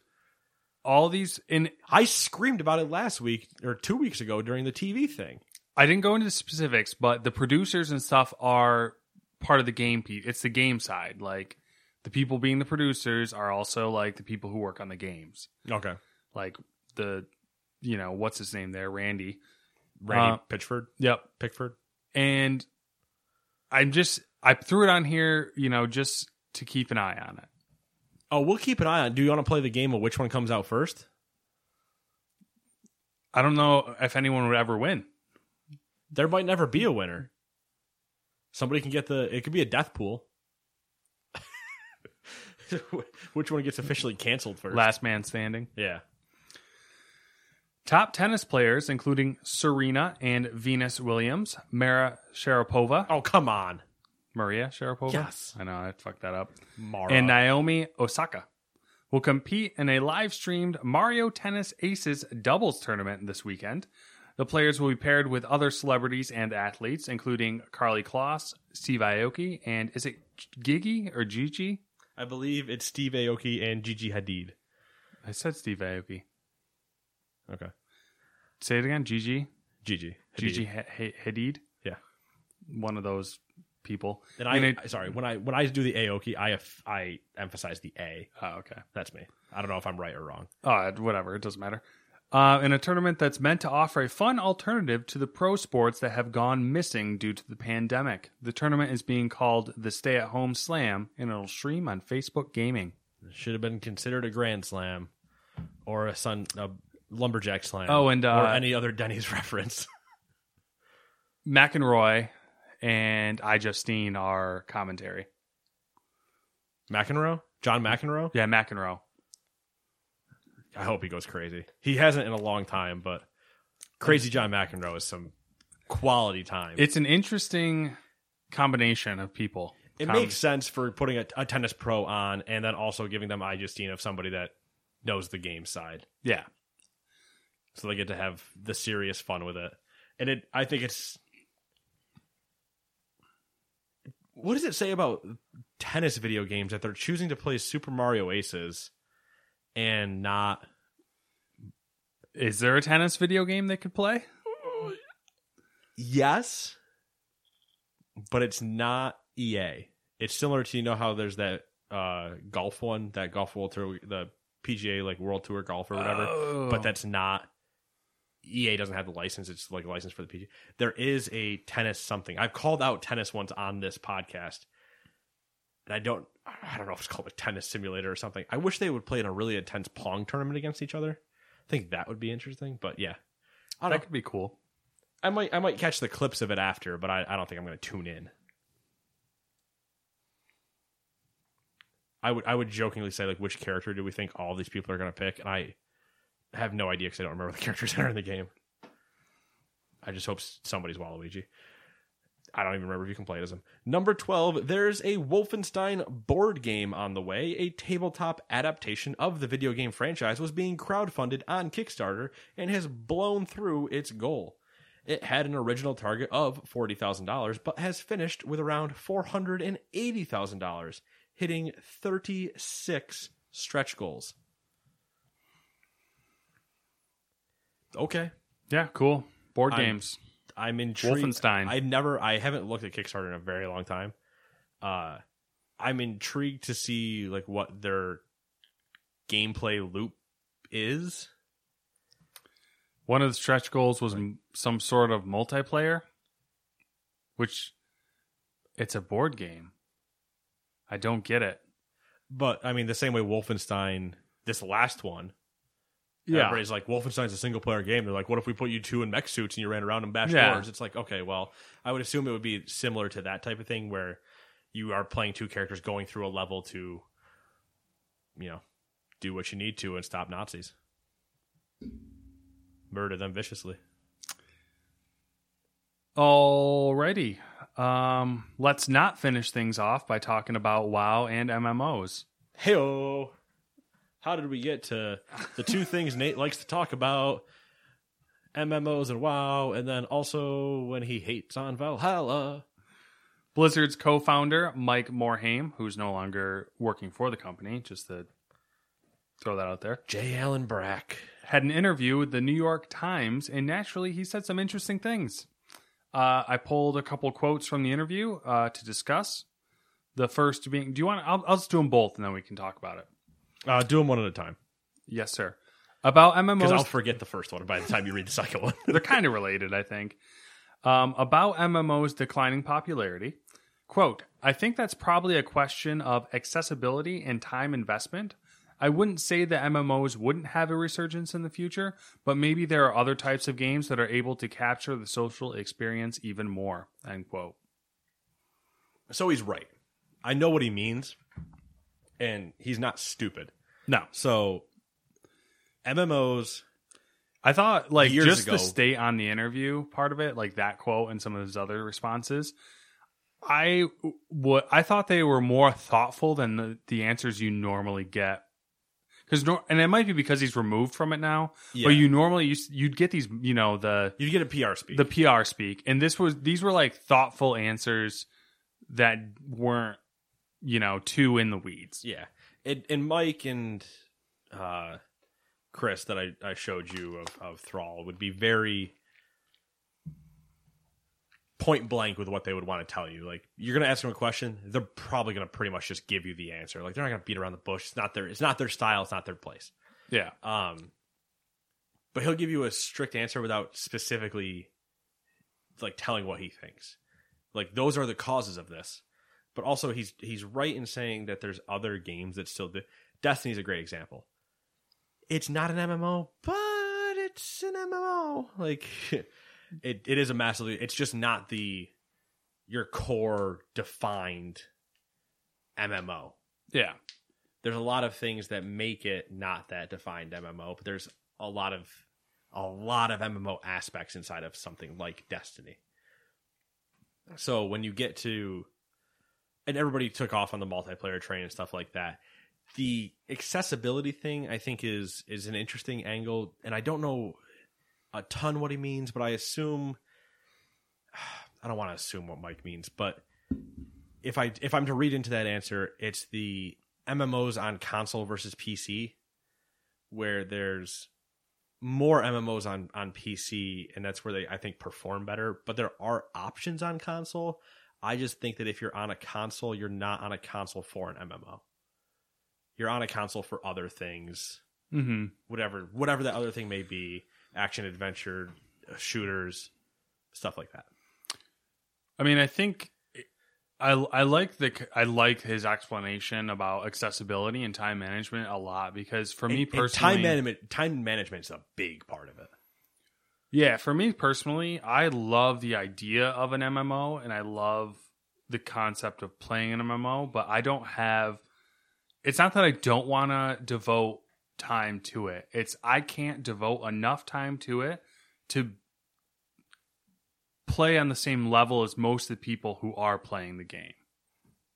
All these in I screamed about it last week or two weeks ago during the TV thing. I didn't go into the specifics, but the producers and stuff are part of the game piece. It's the game side. Like the people being the producers are also like the people who work on the games. Okay. Like the you know, what's his name there, Randy. Randy Uh, Pitchford, Yep. Pickford. and I'm just I threw it on here, you know, just to keep an eye on it. Oh, we'll keep an eye on. Do you want to play the game of which one comes out first? I don't know if anyone would ever win. There might never be a winner. Somebody can get the. It could be a death pool. <laughs> which one gets officially canceled first? Last man standing. Yeah. Top tennis players, including Serena and Venus Williams, Mara Sharapova, Oh come on, Maria Sharapova. Yes. I know I fucked that up. Mara. And Naomi Osaka will compete in a live streamed Mario Tennis Aces doubles tournament this weekend. The players will be paired with other celebrities and athletes, including Karlie Kloss, Steve Aoki, and is it Gigi or Gigi? I believe it's Steve Aoki and Gigi Hadid. I said Steve Aoki. Okay. Say it again. Gigi. Gigi. Hadid. Gigi Ha- Ha- Hadid. Yeah. One of those people. And I I, mean, sorry when I when I do the Aoki, I have, I emphasize the A. Oh, okay. That's me. I don't know if I'm right or wrong. Uh, whatever. It doesn't matter. Uh, in a tournament that's meant to offer a fun alternative to the pro sports that have gone missing due to the pandemic. The tournament is being called the Stay at Home Slam, and it'll stream on Facebook Gaming. It should have been considered a Grand Slam, or a Sun a Lumberjack Slam. Oh, and, uh, or any other Denny's <laughs> reference. McEnroy and iJustine are commentary. McEnroe, John McEnroe. Yeah, McEnroe. I hope he goes crazy. He hasn't in a long time, but crazy John McEnroe is some quality time. It's an interesting combination of people. it Com- makes sense for putting a, a tennis pro on, and then also giving them iJustine of somebody that knows the game side. Yeah. so they get to have the serious fun with it. And it, I think it's. What does it say about tennis video games that they're choosing to play Super Mario Aces and not? Is there a tennis video game they could play? Yes, but it's not EA. It's similar to you know how there's that uh, golf one, that golf world tour, the PGA like World Tour golf or whatever. Oh. but that's not EA doesn't have the license. It's like a license for the PG. There is a tennis something. I've called out tennis once on this podcast, and I don't. I don't know if it's called a tennis simulator or something. I wish they would play in a really intense pong tournament against each other. I think that would be interesting. But yeah, I don't that know. could be cool. I might I might catch the clips of it after, but I, I don't think I'm going to tune in. I would I would jokingly say like which character do we think all these people are going to pick, and I have no idea because I don't remember the <laughs> characters that are in the game. I just hope somebody's Waluigi. I don't even remember if you can play it as him. Number 12, there's a Wolfenstein board game on the way. A tabletop adaptation of the video game franchise was being crowdfunded on Kickstarter and has blown through its goal. It had an original target of $40,000, but has finished with around $480,000, hitting 36 stretch goals. Okay. Yeah, cool. Board I'm- games. I'm intrigued. Wolfenstein. I never, I haven't looked at Kickstarter in a very long time. Uh, I'm intrigued to see like what their gameplay loop is. One of the stretch goals was m some sort of multiplayer, which it's a board game. I don't get it. But I mean, the same way Wolfenstein, this last one, Yeah. everybody's like Wolfenstein's a single player game. They're like, what if we put you two in mech suits and you ran around and bashed Yeah. doors? It's like, okay, well, I would assume it would be similar to that type of thing where you are playing two characters going through a level to, you know, do what you need to and stop Nazis, murder them viciously. Alrighty. Um, let's not finish things off by talking about WoW and MMOs. Heyo. How did we get to the two <laughs> things Nate likes to talk about? MMOs and WoW, and then also when he hates on Valhalla. Blizzard's co-founder Mike Morhaime, who's no longer working for the company, just to throw that out there, J. Allen Brack. had an interview with the New York Times, and naturally, he said some interesting things. Uh, I pulled a couple quotes from the interview uh, to discuss. The first being, do you want? I'll, I'll just do them both, and then we can talk about it. Uh, do them one at a time Yes, sir. About MMO's because I'll MMOs, forget the first one by the time you read the second one. <laughs> they're kind of related, I think. Um, about MMOs declining popularity. Quote, I think that's probably a question of accessibility and time investment. I wouldn't say that MMOs wouldn't have a resurgence in the future, but maybe there are other types of games that are able to capture the social experience even more. End quote. so he's right. I know what he means, and he's not stupid. No. So MMOs, I thought like Years just ago- the state on the interview part of it, like that quote and some of his other responses. I what I thought they were more thoughtful than the, the answers you normally get because nor- and it might be because he's removed from it now. Yeah. But you normally used, you'd get these, you know, the you'd get a PR speak. the PR speak, and this was these were like thoughtful answers that weren't, you know, too in the weeds. Yeah, and, and Mike and uh, Chris that I, I showed you of, of Thrall would be very point blank with what they would want to tell you. Like you're gonna ask them a question, they're probably gonna pretty much just give you the answer. Like they're not gonna beat around the bush. It's not their it's not their style. It's not their place. Yeah, Um, but he'll give you a strict answer without specifically like telling what he thinks. Like those are the causes of this. But also he's he's right in saying that there's other games that still do. Destiny's a great example. It's not an MMO, but it's an MMO. Like <laughs> it it is a massively it's just not the your core defined MMO yeah, there's a lot of things that make it not that defined MMO, but there's a lot of a lot of MMO aspects inside of something like Destiny. So when you get to and everybody took off on the multiplayer train and stuff like that. The accessibility thing I think is is an interesting angle and I don't know a ton what he means, but I assume <sighs> I don't want to assume what Mike means, but if I if I'm to read into that answer, it's the MMOs on console versus PC, where there's more MMOs on on PC, and that's where they I think perform better. But there are options on console. I just think that if you're on a console, you're not on a console for an MMO. You're on a console for other things, mm-hmm. whatever whatever that other thing may be, action adventure, uh, shooters, stuff like that. I mean, I think I I like the I like his explanation about accessibility and time management a lot because for me And- and personally, time management time management is a big part of it. Yeah, for me personally, I love the idea of an MMO and I love the concept of playing an MMO, but I don't have. It's not that I don't want to devote time to it. It's I can't devote enough time to it to play on the same level as most of the people who are playing the game.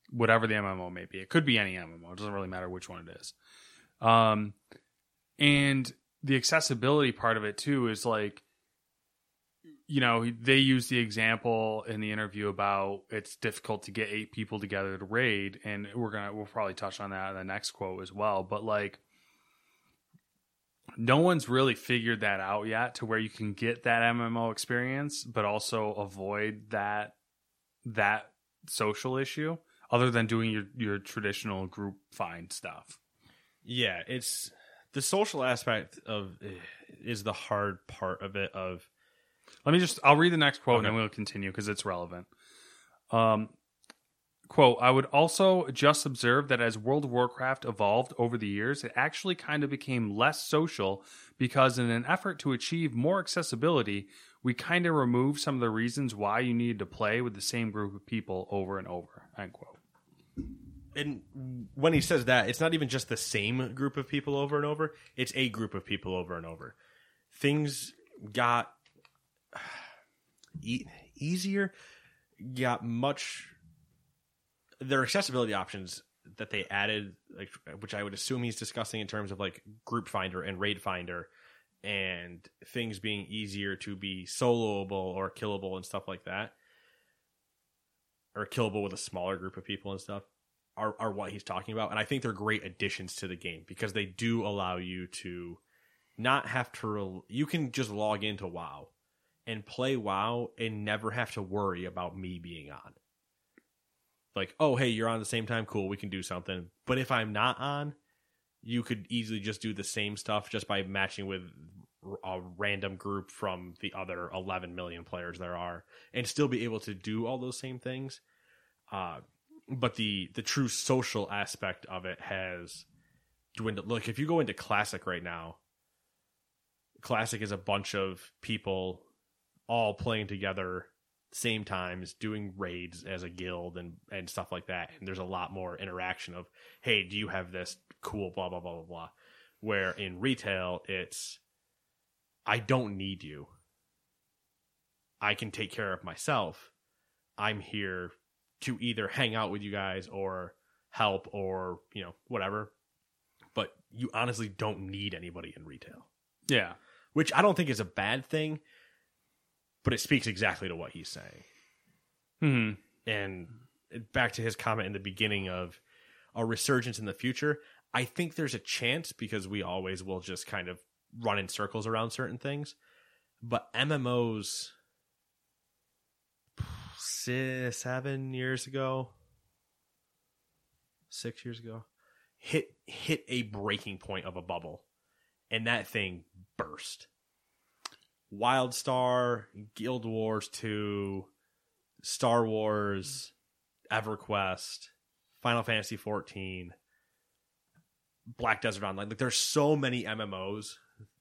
Whatever the MMO may be. It could be any MMO. It doesn't really matter which one it is. Um and the accessibility part of it too is like you know, they use the example in the interview about it's difficult to get eight people together to raid, and we're gonna we'll probably touch on that in the next quote as well. But like, no one's really figured that out yet to where you can get that MMO experience, but also avoid that that social issue, other than doing your your traditional group find stuff. Yeah, it's the social aspect of eh, is the hard part of it. Of Let me just I'll read the next quote and then we'll continue because it's relevant. Um quote, I would also just observe that as World of Warcraft evolved over the years, it actually kind of became less social because in an effort to achieve more accessibility, we kind of removed some of the reasons why you needed to play with the same group of people over and over. End quote. and when he says that, it's not even just the same group of people over and over. It's a group of people over and over. Things got e- easier, got much. Their accessibility options that they added, like which I would assume he's discussing in terms of like Group Finder and Raid Finder, and things being easier to be soloable or killable and stuff like that, or killable with a smaller group of people and stuff are, are what he's talking about. And I think they're great additions to the game because they do allow you to not have to, rel- you can just log into WoW and play WoW and never have to worry about me being on. Like, oh, hey, you're on the same time. Cool. We can do something. But if I'm not on, you could easily just do the same stuff just by matching with a random group from the other 11 million players there are and still be able to do all those same things. Uh, but the the true social aspect of it has dwindled. Look, if you go into classic right now, classic is a bunch of people all playing together same times doing raids as a guild and and stuff like that. And there's a lot more interaction of hey do you have this? Cool blah blah blah blah blah. Where in retail it's i don't need you. I can take care of myself. I'm here to either hang out with you guys or help or you know whatever. But you honestly don't need anybody in retail, Yeah. which I don't think is a bad thing, but it speaks exactly to what he's saying. hmm And back to his comment in the beginning of a resurgence in the future, I think there's a chance because we always will just kind of run in circles around certain things. But MMOs six, seven years ago, six years ago, hit hit a breaking point of a bubble, and that thing burst. WildStar, Guild Wars Two, Star Wars, EverQuest, Final Fantasy 14, Black Desert Online. Like there's so many MMOs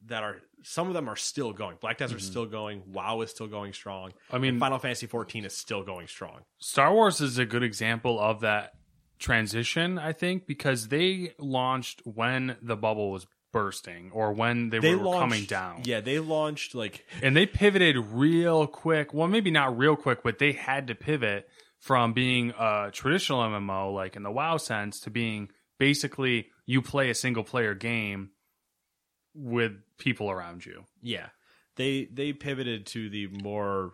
that are some of them are still going. Black Desert's mm-hmm. still going. WoW is still going strong. I mean, Final Fantasy 14 is still going strong. Star Wars is a good example of that transition, I think, because they launched when the bubble was bursting or when they, They were launched, coming down. Yeah, they launched like And they pivoted real quick. Well, maybe not real quick, but they had to pivot from being a traditional MMO, like in the WoW sense, to being basically you play a single player game with people around you. yeah. They they pivoted to the more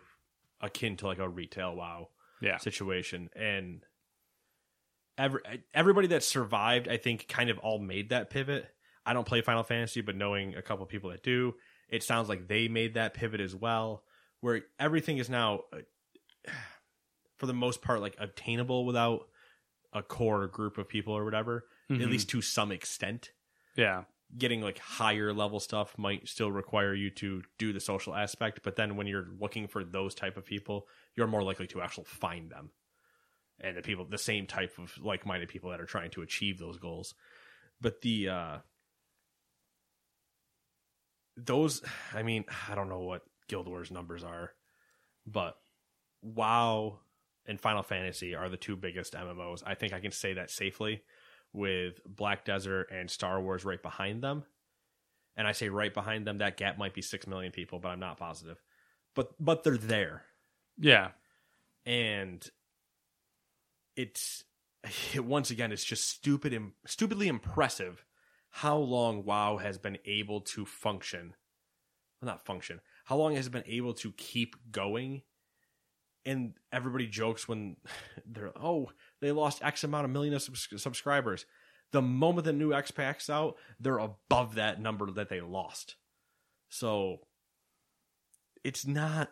akin to like a retail WoW Yeah. situation and every everybody that survived i think kind of all made that pivot i don't play final fantasy but knowing a couple people that do it sounds like they made that pivot as well where everything is now uh, <sighs> for the most part like obtainable without a core group of people or whatever Mhm. at least to some extent Yeah. getting like higher level stuff might still require you to do the social aspect but then when you're looking for those type of people you're more likely to actually find them and the people the same type of like-minded people that are trying to achieve those goals but the uh those i mean i don't know what guild wars numbers are but wow and final fantasy are the two biggest mmos i think i can say that safely with Black Desert and Star Wars right behind them. And I say right behind them, that gap might be six million people, but I'm not positive. But but they're there. Yeah. And it's it, <laughs> once again, it's just stupid and stupidly impressive how long WoW has been able to function. Well, not function. How long has it been able to keep going? And everybody jokes when <laughs> they're oh they lost X amount of million of subs- subscribers. The moment the new X packs out, they're above that number that they lost. So it's not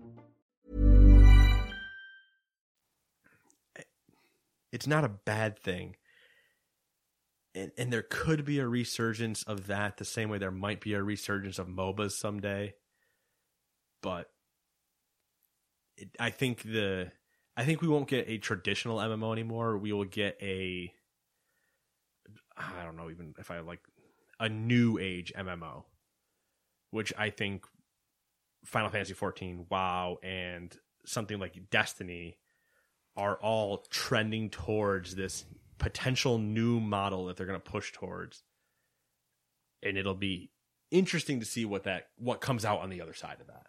It's not a bad thing. And, and there could be a resurgence of that the same way there might be a resurgence of MOBAs someday. But it, I think the I think we won't get a traditional MMO anymore. We will get a I don't know even if I like a new age MMO, which I think Final Fantasy 14, WoW, and something like Destiny are all trending towards this potential new model that they're going to push towards. And it'll be interesting to see what that what comes out on the other side of that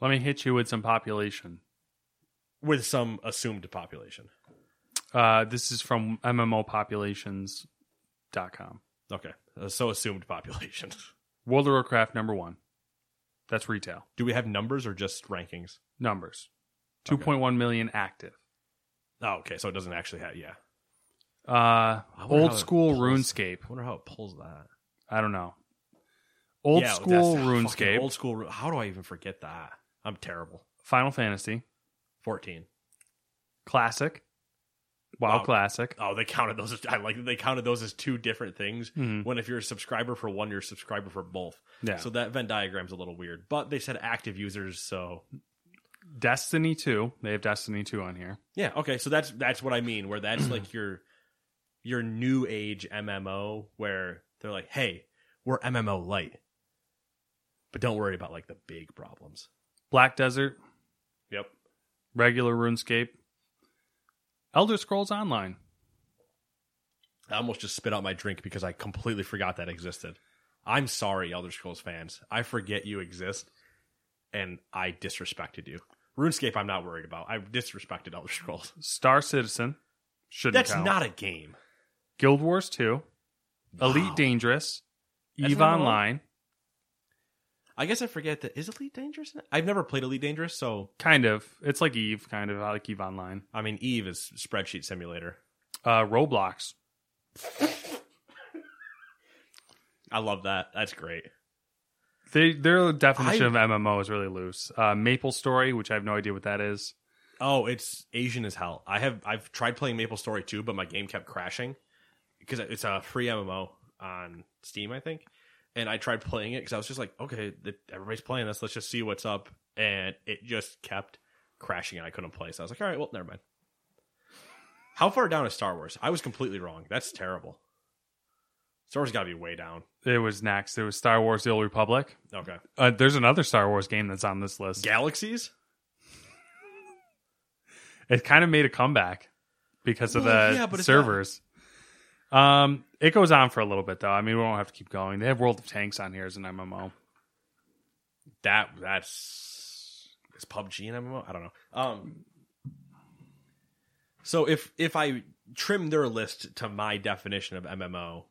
Let me hit you with some population. with some assumed population. Uh, this is from MMOpopulations.com. Okay. Uh, so assumed population. <laughs> World of Warcraft number one. That's retail. Do we have numbers or just rankings? Numbers. 2.1 million active. Oh, okay. So it doesn't actually have yeah. Uh, old school RuneScape. I wonder how it pulls that. I don't know. Old Yeah, school that's- fucking RuneScape. Old school. Ru- How do I even forget that? I'm terrible. Final Fantasy. 14. Classic. WoW Wow. Classic. Oh, they counted those. As, I like that they counted those as two different things. Mhm. When if you're a subscriber for one, you're a subscriber for both. Yeah. So that Venn diagram's a little weird, but they said active users. So Destiny 2. They have Destiny 2 on here. yeah, okay. So that's that's what I mean. Where that's <clears throat> like your your new age MMO, where they're like, hey, we're MMO light, but don't worry about like the big problems. Black Desert. Yep. Regular RuneScape. Elder Scrolls Online. I almost just spit out my drink because I completely forgot that existed. I'm sorry, Elder Scrolls fans. I forget you exist, and I disrespected you. RuneScape, I'm not worried about. I disrespected Elder Scrolls. Star Citizen. Shouldn't That's count. not a game. Guild Wars 2. Elite Dangerous. That's EVE? Online. I guess I forget that. Is Elite Dangerous? I've never played Elite Dangerous, so Kind of. It's like Eve, kind of. I like Eve Online. I mean, Eve is spreadsheet simulator. Uh, Roblox. <laughs> I love that. That's great. They, their definition I- of MMO is really loose. Uh, Maple Story, which I have no idea what that is. Oh, it's Asian as hell. I have I've tried playing Maple Story too, but my game kept crashing because it's a free MMO on Steam, I think. And I tried playing it because I was just like, okay, everybody's playing this. Let's just see what's up. And it just kept crashing, and I couldn't play. So I was like, all right, well, never mind. How far down is Star Wars? I was completely wrong. That's terrible. Star Wars got to be way down. It was next. It was Star Wars: The Old Republic. Okay, Uh, there's another Star Wars game that's on this list. Galaxies. <laughs> It kind of made a comeback because of Well, the yeah, servers. Um, it goes on for a little bit though. I mean, we won't have to keep going. They have World of Tanks on here as an MMO. That that's is PUBG an MMO? I don't know. Um So if if I trim their list to my definition of MMO,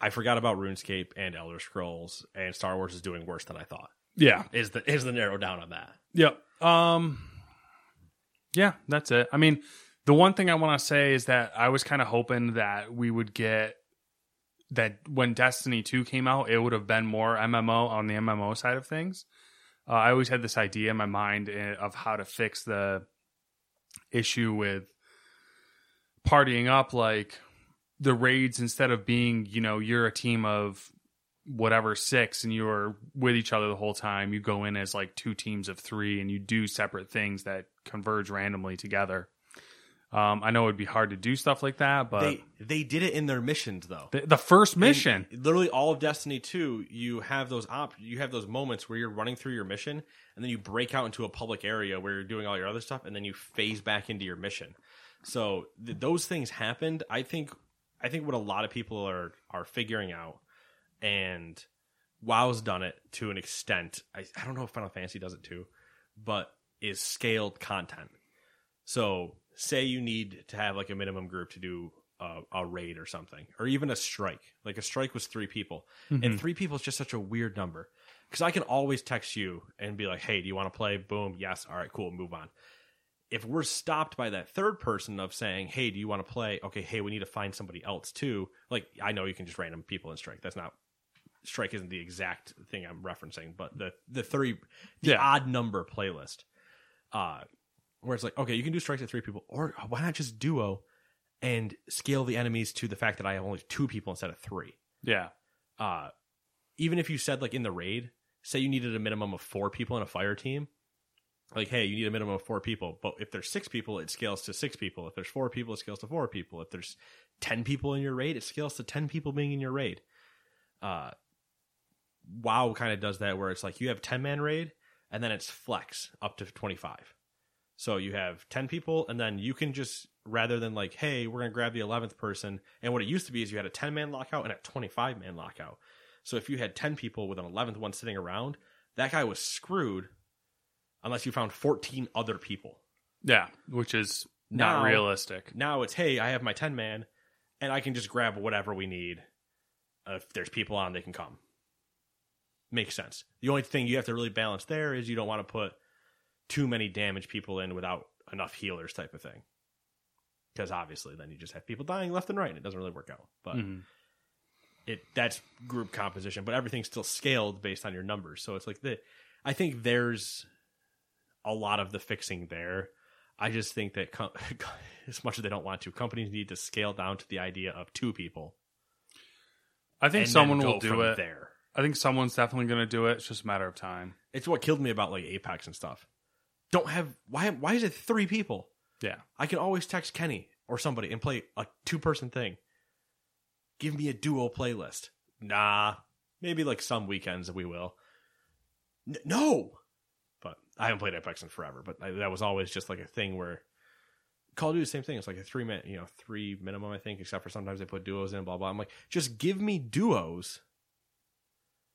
I forgot about RuneScape and Elder Scrolls and Star Wars is doing worse than I thought. Yeah. Is the is the narrow down on that. Yep. Um Yeah, that's it. I mean, the one thing I want to say is that I was kind of hoping that we would get that when Destiny 2 came out, it would have been more MMO on the MMO side of things. Uh, I always had this idea in my mind eh, of how to fix the issue with partying up like the raids instead of being, you know, you're a team of whatever six and you're with each other the whole time you go in as like two teams of three and you do separate things that converge randomly together um, i know it would be hard to do stuff like that but they they did it in their missions though. the, the first mission literally all of Destiny 2, you have those op you have those moments where you're running through your mission and then you break out into a public area where you're doing all your other stuff and then you phase back into your mission. So th- those things happened. I think I think what a lot of people are are figuring out and WoW's done it to an extent. I, I don't know if Final Fantasy does it too, but is scaled content. So, say you need to have like a minimum group to do a, a raid or something, or even a strike. Like a strike was three people, and mm-hmm. three people is just such a weird number. Because I can always text you and be like, "Hey, do you want to play?" Boom, yes. All right, cool. Move on. If we're stopped by that third person of saying, "Hey, do you want to play?" Okay, hey, we need to find somebody else too. Like I know you can just random people in strike. That's not strike isn't the exact thing I'm referencing, but the the three the Yeah. odd number playlist. Uh where it's like, okay, you can do strikes at three people, or why not just duo and scale the enemies to the fact that I have only two people instead of three. Yeah. Uh, even if you said like in the raid, say you needed a minimum of four people in a fire team, like hey, you need a minimum of four people. But if there's six people, it scales to six people. If there's four people, it scales to four people. If there's ten people in your raid, it scales to ten people being in your raid. Uh, WoW kind of does that where it's like you have ten man raid, and then it's flex up to twenty five. So you have 10 people, and then you can just, rather than like, hey, we're going to grab the 11th person. And what it used to be is you had a 10 man lockout and a 25 man lockout. So if you had 10 people with an 11th one sitting around, that guy was screwed unless you found 14 other people. Yeah. Which is not Now- realistic. Now it's, hey, I have my 10 man, and I can just grab whatever we need. Uh, if there's people on, they can come. Makes sense. The only thing you have to really balance there is you don't want to put too many damage people in without enough healers, type of thing. Because obviously, then you just have people dying left and right, and it doesn't really work out. But Mhm. it that's group composition, but everything's still scaled based on your numbers. So it's like the I think there's a lot of the fixing there. I just think that com- <laughs> as much as they don't want to, companies need to scale down to the idea of two people. I think someone will do it. there. I think someone's definitely going to do it. It's just a matter of time. It's what killed me about like Apex and stuff. Don't have why why is it three people? Yeah. I can always text Kenny or somebody and play a two person thing. Give me a duo playlist. Nah, maybe like some weekends we will. N- no, but I haven't played Apex in forever. But I, that was always just like a thing where Call of Duty, same thing. It's like a three minute, you know, three minimum, I think, except for sometimes they put duos in, blah blah. I'm like, just give me duos,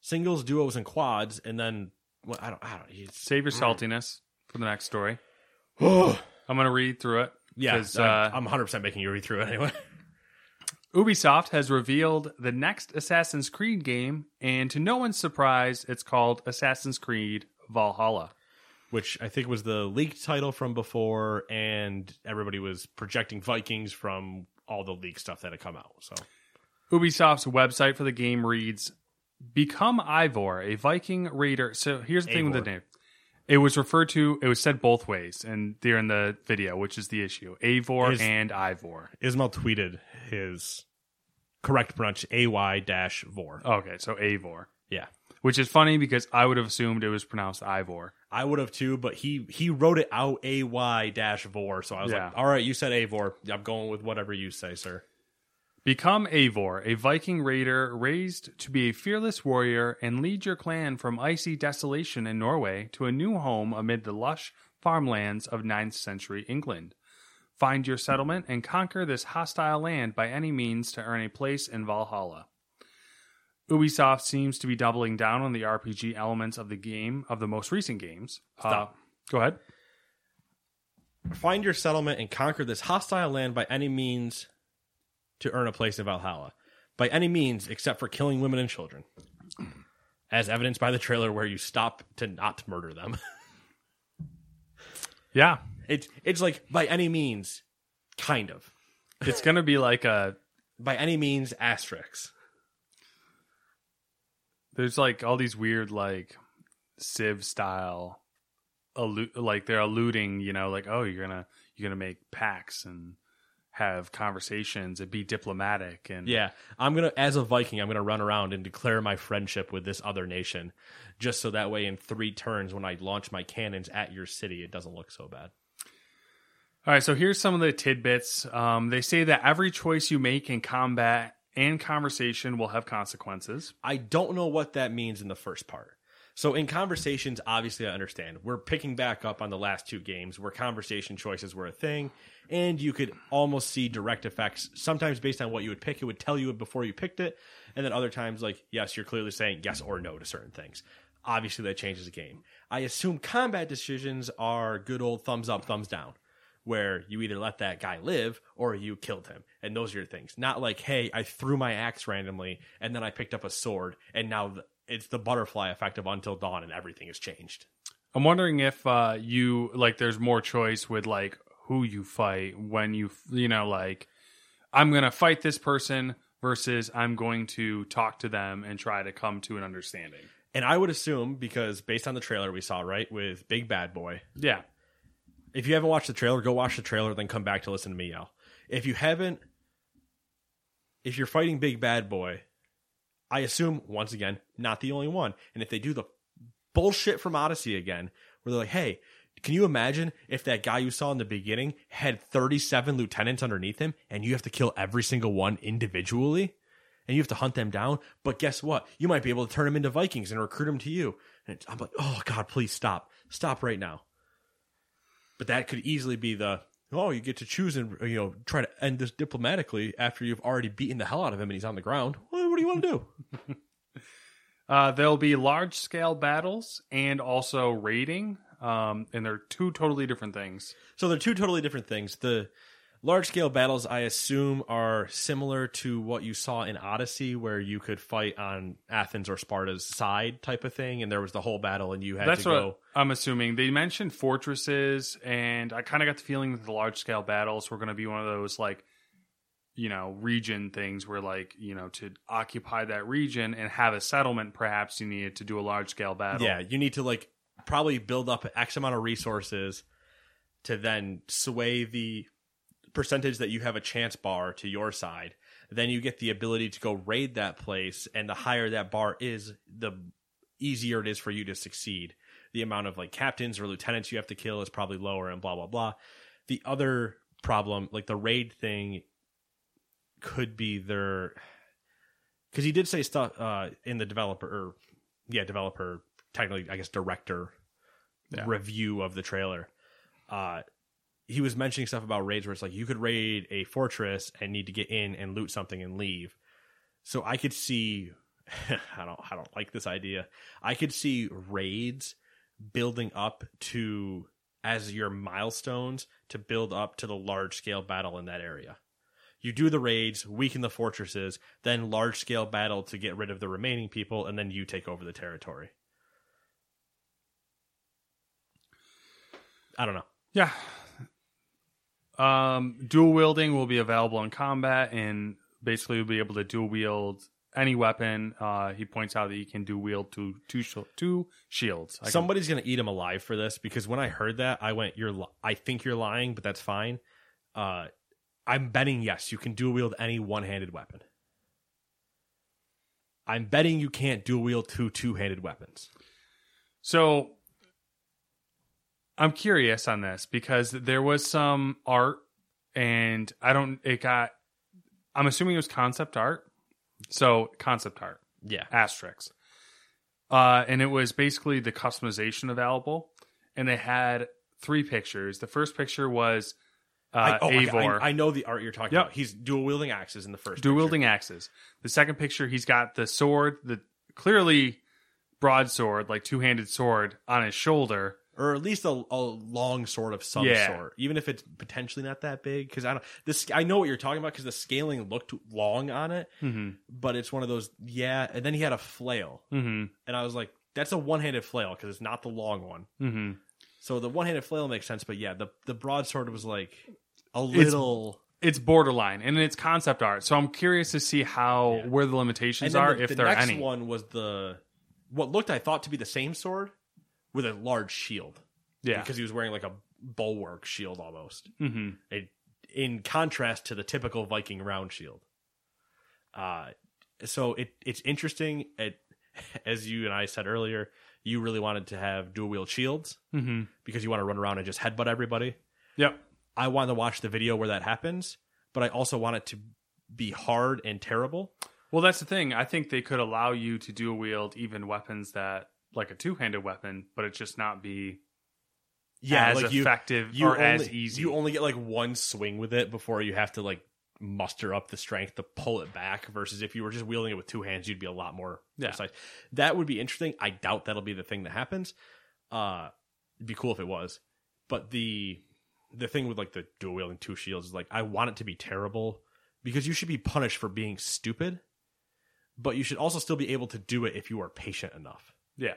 singles, duos, and quads, and then well, I don't, I don't. It's, Save your saltiness for the next story. <sighs> I'm going to read through it. 'cause, uh, I'm 100 percent making you read through it anyway. <laughs> Ubisoft has revealed the next Assassin's Creed game, and to no one's surprise, it's called Assassin's Creed Valhalla. Which I think was the leaked title from before, and everybody was projecting Vikings from all the leak stuff that had come out. So Ubisoft's website for the game reads Become Ivor, a Viking raider. So here's the thing with the name. It was referred to, it was said both ways, and they're in the video, which is the issue. Eivor His- and Ivor. Ismail tweeted his correct pronunciation AY dash vor. Okay, so Eivor. Yeah. Which is funny because I would have assumed it was pronounced Ivor. I would have too, but he he wrote it out AY dash vor. So I was Yeah. like, all right, you said Eivor. I'm going with whatever you say, sir. Become Eivor, a Viking raider raised to be a fearless warrior and lead your clan from icy desolation in Norway to a new home amid the lush farmlands of 9th century England. Find your settlement and conquer this hostile land by any means to earn a place in Valhalla. Ubisoft seems to be doubling down on the RPG elements of the game of the most recent games. Stop. Uh, go ahead. Find your settlement and conquer this hostile land by any means to earn a place in Valhalla. By any means, except for killing women and children. <clears throat> As evidenced by the trailer where you stop to not murder them. <laughs> Yeah, It's it's like by any means, kind of. it's going to be like a By any means, asterisks. There's like all these weird like civ style allu- like they're alluding you know like oh you're gonna you're gonna make pacts and have conversations and be diplomatic and Yeah, I'm gonna as a Viking, I'm gonna run around and declare my friendship with this other nation, just so that way in three turns when I launch my cannons at your city, it doesn't look so bad. all right so here's some of the tidbits um, they say that every choice you make in combat and conversation will have consequences I don't know what that means in the first part. So in conversations, obviously I understand. We're picking back up on the last two games where conversation choices were a thing, and you could almost see direct effects. Sometimes based on what you would pick, it would tell you before you picked it, and then other times like yes, you're clearly saying yes or no to certain things. Obviously that changes the game. I assume combat decisions are good old thumbs up, thumbs down where you either let that guy live or you killed him. And those are your things. Not like, hey, I threw my axe randomly and then I picked up a sword and now it's the butterfly effect of Until Dawn and everything has changed. i'm wondering if uh, you like there's more choice with like who you fight when you you know like i'm gonna fight this person versus i'm going to talk to them and try to come to an understanding And I would assume, because based on the trailer we saw, right, with Big Bad Boy, yeah If you haven't watched the trailer, go watch the trailer, then come back to listen to me yell. If you haven't, if you're fighting Big Bad Boy, I assume once again not the only one. And if they do the bullshit from Odyssey again, where they're like, "Hey, can you imagine if that guy you saw in the beginning had 37 lieutenants underneath him, and you have to kill every single one individually?" And you have to hunt them down, but guess what? You might be able to turn them into Vikings and recruit them to you. And I'm like, oh God, please stop, stop right now. But that could easily be the oh, you get to choose and you know try to end this diplomatically after you've already beaten the hell out of him and he's on the ground. Well, what do you want to do? <laughs> Uh, there'll be large scale battles and also raiding, um, and they're two totally different things. So they're two totally different things. The large scale battles, I assume, are similar to what you saw in Odyssey, where you could fight on Athens or Sparta's side type of thing, and there was the whole battle, and you had That's to what go. I'm assuming. They mentioned fortresses, and I kind of got the feeling that the large scale battles were going to be one of those like, you know, region things where like you know to occupy that region and have a settlement, perhaps you needed to do a large scale battle. Yeah, you need to like probably build up X amount of resources to then sway the percentage that you have a chance bar to your side. Then you get the ability to go raid that place, and the higher that bar is, the easier it is for you to succeed. The amount of like captains or lieutenants you have to kill is probably lower, and blah blah blah. The other problem, like the raid thing, could be their because he did say stuff uh, in the developer, or yeah, developer, technically, I guess, director Yeah. review of the trailer. Uh, he was mentioning stuff about raids where it's like you could raid a fortress and need to get in and loot something and leave. So I could see, <laughs> I don't, I don't like this idea. I could see raids building up to as your milestones to build up to the large scale battle in that area. You do the raids, weaken the fortresses, then large scale battle to get rid of the remaining people, and then you take over the territory. I don't know. Yeah. Um, dual wielding will be available in combat, and basically you'll be able to dual wield any weapon. Uh, he points out that you can dual wield two two shil- two shields. I can- Somebody's gonna eat him alive for this because when I heard that, I went, "You're, li- I think you're lying, but that's fine." Uh, I'm betting yes, you can dual wield any one handed weapon. I'm betting you can't dual wield two two handed weapons. So I'm curious on this because there was some art and I don't it got I'm assuming it was concept art. So concept art. Yeah, Asterisks. Uh and it was basically the customization available. And they had three pictures. The first picture was uh I, oh, okay, Eivor. I, I know the art you're talking Yep. about. He's dual wielding axes in the first. dual wielding axes. The second picture, he's got the sword, the clearly broadsword, like two handed sword on his shoulder. Or at least a, a long sword of some Yeah. sort, even if it's potentially not that big. Because I don't this. I know what you're talking about because the scaling looked long on it, Mm-hmm. but it's one of those. Yeah, and then he had a flail, Mm-hmm. and I was like, that's a one handed flail because it's not the long one. Mm-hmm. So the one handed flail makes sense, but yeah, the the broadsword was like a little. It's borderline and it's concept art. So I'm curious to see how Yeah. where the limitations are, the, if the there are next any. one was the what looked I thought to be the same sword with a large shield. yeah. because he was wearing like a bulwark shield almost. mm-hmm. in contrast to the typical Viking round shield. Uh, so it it's interesting. It, <laughs> as you and I said earlier, you really wanted to have dual wield shields Mm-hmm. because you want to run around and just headbutt everybody. Yep. I want to watch the video where that happens, but I also want it to be hard and terrible. Well, that's the thing. I think they could allow you to dual wield even weapons that, like a two handed weapon, but it just not be yeah, as like you- effective you or only, as easy. You only get like one swing with it before you have to like muster up the strength to pull it back. Versus if you were just wielding it with two hands, you'd be a lot more Yeah. precise. That would be interesting. I doubt that'll be the thing that happens. Uh, it'd be cool if it was, but the the thing with like the dual wielding two shields is like I want it to be terrible because you should be punished for being stupid, but you should also still be able to do it if you are patient enough yeah.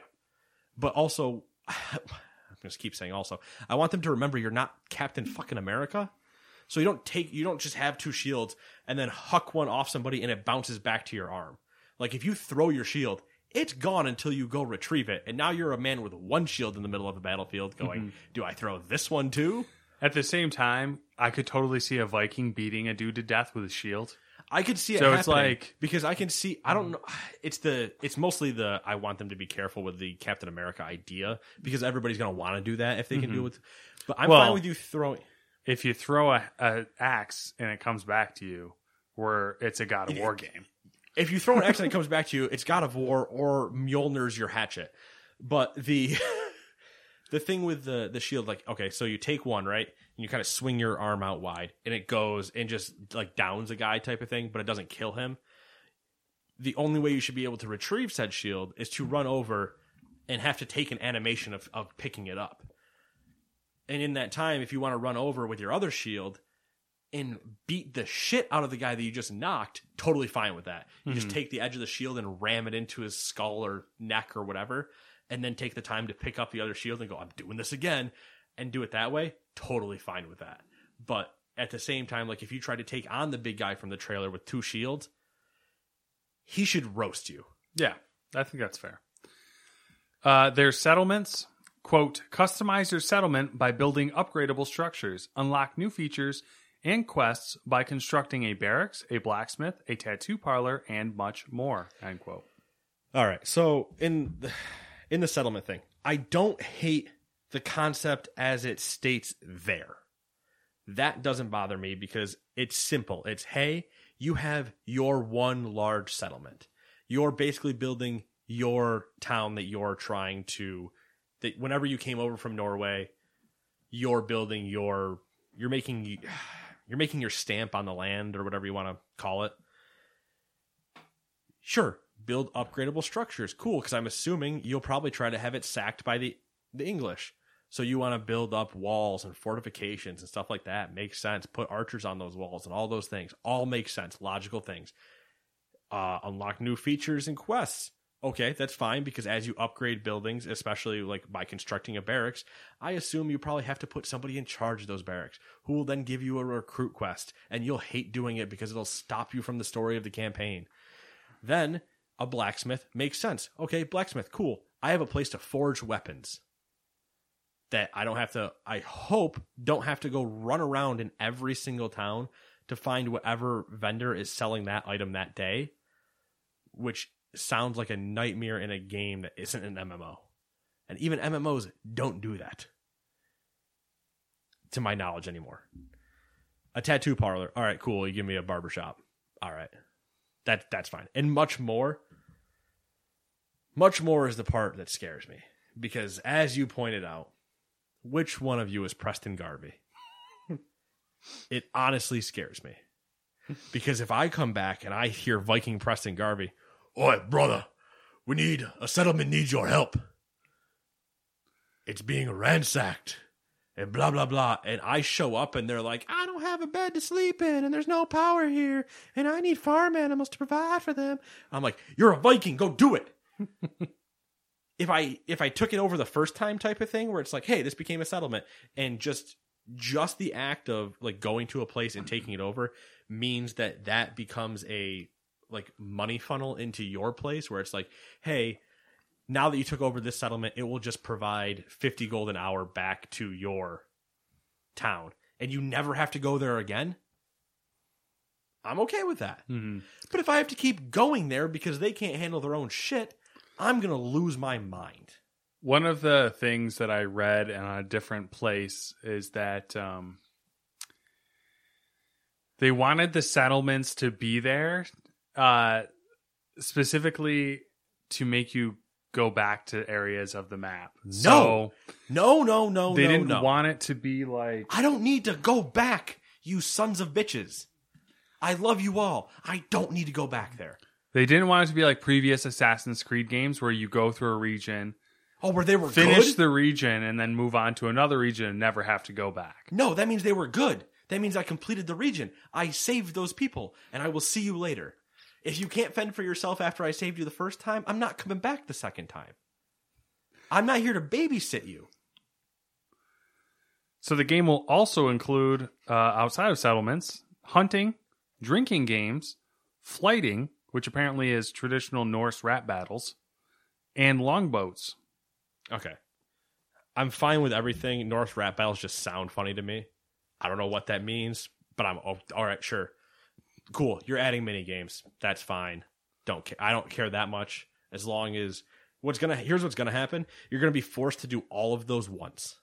but also <sighs> I'm just keep saying also I want them to remember you're not Captain fucking America. So you don't take you don't just have two shields and then huck one off somebody and it bounces back to your arm. Like if you throw your shield, it's gone until you go retrieve it. And now you're a man with one shield in the middle of the battlefield going, mm-hmm. do I throw this one too? At the same time, I could totally see a Viking beating a dude to death with a shield. I could see it So it's like- because I can see I don't know it's the it's mostly the I want them to be careful with the Captain America idea because everybody's going to want to do that if they can do mm-hmm. it. But I'm Well- fine with you throwing If you throw a, a axe and it comes back to you, where it's a God of War game. if you throw an axe and it <laughs> comes back to you, it's God of War or Mjolnir's your hatchet. But the <laughs> the thing with the the shield, like okay, so you take one right, and you kind of swing your arm out wide, and it goes and just like downs a guy type of thing, but it doesn't kill him. The only way you should be able to retrieve said shield is to run over and have to take an animation of of picking it up. And in that time, if you want to run over with your other shield, and beat the shit out of the guy that you just knocked, totally fine with that. You just mm-hmm. take the edge of the shield and ram it into his skull or neck or whatever, and then take the time to pick up the other shield and go, I'm doing this again, and do it that way, totally fine with that. But at the same time, like if you try to take on the big guy from the trailer with two shields, he should roast you. Yeah, I think that's fair. Uh, their settlements quote customize your settlement by building upgradable structures, unlock new features and quests by constructing a barracks, a blacksmith, a tattoo parlor, and much more. End quote. All right. So in the, in the settlement thing, I don't hate the concept as it states there. That doesn't bother me because it's simple. It's hey, you have your one large settlement. You're basically building your town that you're trying to that whenever you came over from Norway, you're building your you're making you're making your stamp on the land or whatever you want to call it. Sure, build upgradable structures. Cool, because I'm assuming you'll probably try to have it sacked by the the English. So you want to build up walls and fortifications and stuff like that. Makes sense. Put archers on those walls and all those things. All make sense. Logical things. Uh, unlock new features and quests. Okay, that's fine because as you upgrade buildings, especially like by constructing a barracks, I assume you probably have to put somebody in charge of those barracks who will then give you a recruit quest and you'll hate doing it because it'll stop you from the story of the campaign. Then a blacksmith makes sense. Okay, blacksmith, cool. I have a place to forge weapons that I don't have to, I hope, don't have to go run around in every single town to find whatever vendor is selling that item that day, which sounds like a nightmare in a game that isn't an MMO. And even MMOs don't do that, to my knowledge anymore. A tattoo parlor. All right, cool. You give me a barber shop. All right. That that's fine. And much more. Much more is the part that scares me because as you pointed out, which one of you is Preston Garvey? <laughs> it honestly scares me. Because if I come back and I hear Viking Preston Garvey, Oi, brother, we need a settlement needs your help. It's being ransacked. And blah blah blah. And I show up and they're like, I don't have a bed to sleep in, and there's no power here, and I need farm animals to provide for them. I'm like, You're a Viking, go do it. <laughs> if I if I took it over the first time type of thing where it's like, hey, this became a settlement, and just just the act of like going to a place and taking it over means that that becomes a like money funnel into your place where it's like, hey, now that you took over this settlement, it will just provide 50 gold an hour back to your town and you never have to go there again. I'm okay with that. Mhm. But if I have to keep going there because they can't handle their own shit, I'm going to lose my mind. One of the things that I read in a different place is that um, they wanted the settlements to be there uh, specifically to make you go back to areas of the map. So No, no, no, they no, didn't no. want it to be like I don't need to go back, you sons of bitches. I love you all. I don't need to go back there. They didn't want it to be like previous Assassin's Creed games where you go through a region, Oh, where they were finish good? the region, and then move on to another region and never have to go back. No, that means they were good. That means I completed the region. I saved those people, and I will see you later. If you can't fend for yourself after I saved you the first time, I'm not coming back the second time. I'm not here to babysit you. So the game will also include, uh, outside of settlements, hunting, drinking games, flyting, which apparently is traditional Norse rap battles, and longboats. Okay. I'm fine with everything. Norse rap battles just sound funny to me. I don't know what that means, but I'm oh, all right. Sure, cool. You're adding mini games. That's fine. Don't care. I don't care that much as long as what's gonna. Here's what's gonna happen. You're gonna be forced to do all of those once,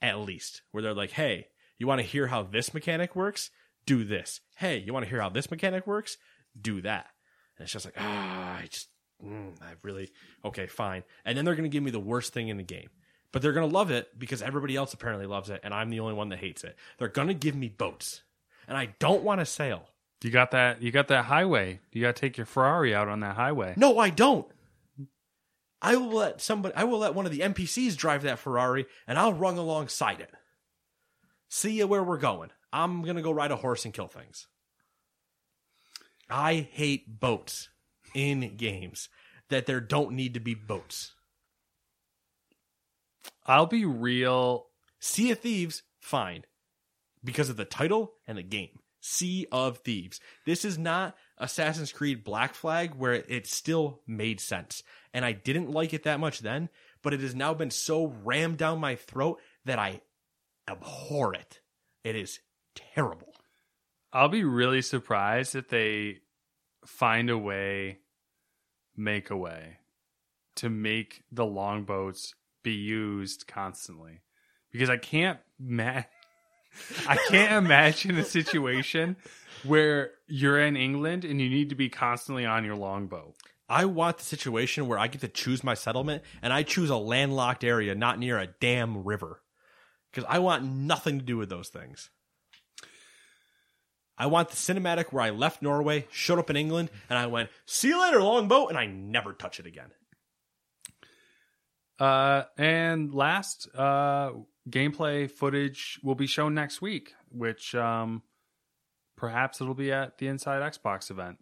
at least. Where they're like, "Hey, you want to hear how this mechanic works? Do this. Hey, you want to hear how this mechanic works? Do that." And it's just like, ah, I just, mm, I really, okay, fine. And then they're gonna give me the worst thing in the game but they're going to love it because everybody else apparently loves it and I'm the only one that hates it. They're going to give me boats and I don't want to sail. You got that? You got that highway. You got to take your Ferrari out on that highway. No, I don't. I will let somebody I will let one of the NPCs drive that Ferrari and I'll run alongside it. See you where we're going. I'm going to go ride a horse and kill things. I hate boats in games that there don't need to be boats. I'll be real. Sea of Thieves, fine. Because of the title and the game. Sea of Thieves. This is not Assassin's Creed Black Flag where it still made sense. And I didn't like it that much then, but it has now been so rammed down my throat that I abhor it. It is terrible. I'll be really surprised if they find a way, make a way to make the longboats be used constantly because I can't ma- <laughs> I can't <laughs> imagine a situation where you're in England and you need to be constantly on your longboat. I want the situation where I get to choose my settlement and I choose a landlocked area not near a damn river. Because I want nothing to do with those things. I want the cinematic where I left Norway, showed up in England, and I went, see you later, longboat, and I never touch it again. Uh, and last, uh, gameplay footage will be shown next week, which um, perhaps it'll be at the Inside Xbox event.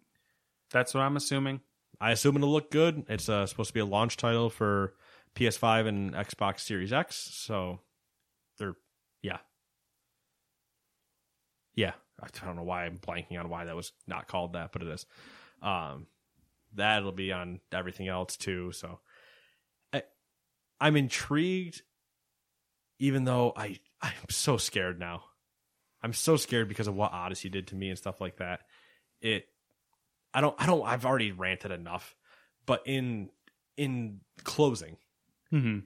That's what I'm assuming. I assume it'll look good. It's uh, supposed to be a launch title for PS5 and Xbox Series X, so they're yeah, yeah. I don't know why I'm blanking on why that was not called that, but it is. Um, that'll be on everything else too. So I, I'm intrigued, even though I I'm so scared now. I'm so scared because of what Odyssey did to me and stuff like that. It I don't I don't I've already ranted enough, but in in closing, Mm-hmm.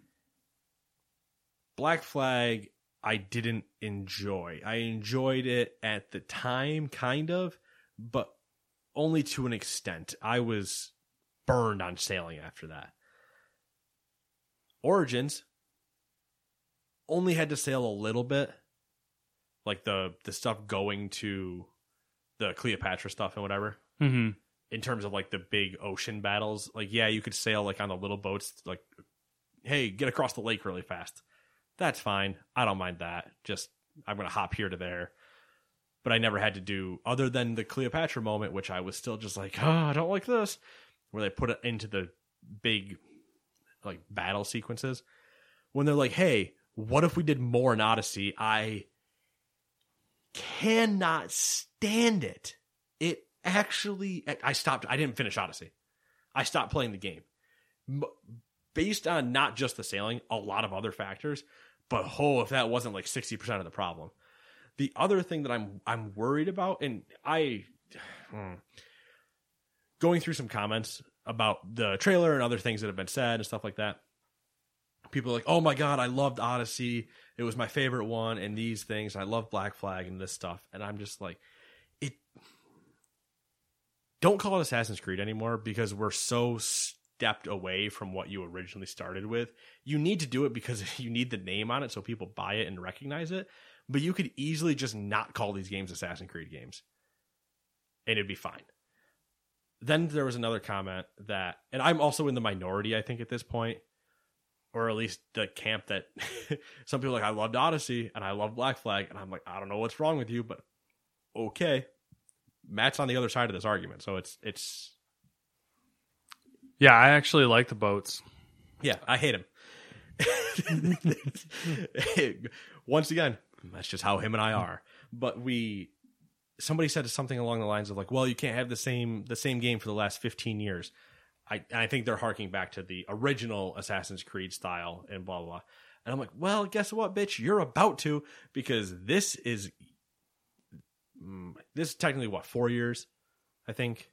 Black Flag I didn't enjoy. I enjoyed it at the time kind of, but only to an extent. I was burned on sailing after that. Origins only had to sail a little bit. Like the the stuff going to the Cleopatra stuff and whatever. Mm-hmm. in terms of like the big ocean battles. Like, yeah, you could sail like on the little boats, like, hey, get across the lake really fast. That's fine. I don't mind that. Just I'm gonna hop here to there. But I never had to do other than the Cleopatra moment, which I was still just like, oh, I don't like this, where they put it into the big like battle sequences. When they're like, hey, what if we did more in Odyssey? I cannot stand it. It actually, I stopped. I didn't finish Odyssey. I stopped playing the game based on not just the sailing, a lot of other factors. But oh, if that wasn't like sixty percent of the problem. The other thing that I'm I'm worried about, and I hmm, going through some comments about the trailer and other things that have been said and stuff like that. People are like, "Oh my god, I loved Odyssey. It was my favorite one." And these things, I love Black Flag and this stuff. And I'm just like, it. Don't call it Assassin's Creed anymore because we're so stepped away from what you originally started with. You need to do it because <laughs> you need the name on it so people buy it and recognize it. But you could easily just not call these games Assassin's Creed games, and it'd be fine then there was another comment that, and I'm also in the minority, I think, at this point, or at least the camp that <laughs> some people like, I loved Odyssey and I love Black Flag. And I'm like, I don't know what's wrong with you, but okay. Matt's on the other side of this argument. So it's, it's, Yeah, I actually like the boats. yeah, I hate him. <laughs> Once again, that's just how him and I are. But we, somebody said something along the lines of like, well, you can't have the same the same game for the last 15 years. I I think they're harking back to the original Assassin's Creed style and blah blah. blah. And I'm like, well, guess what, bitch? You're about to because this is mm, this is technically what four years, I think,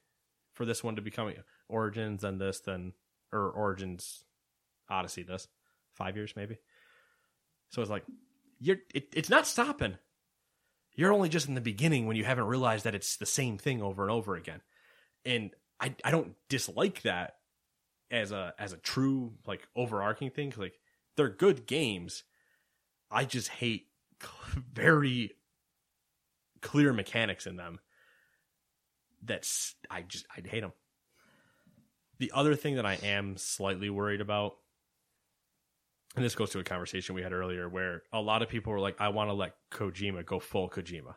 for this one to become Origins and this then or Origins Odyssey this five years maybe. So it's like you're it, it's not stopping. You're only just in the beginning when you haven't realized that it's the same thing over and over again. And I I don't dislike that as a as a true like overarching thing like they're good games. I just hate <laughs> very clear mechanics in them. That's I just I hate them. The other thing that I am slightly worried about, and this goes to a conversation we had earlier, where a lot of people were like, "I want to let Kojima go full Kojima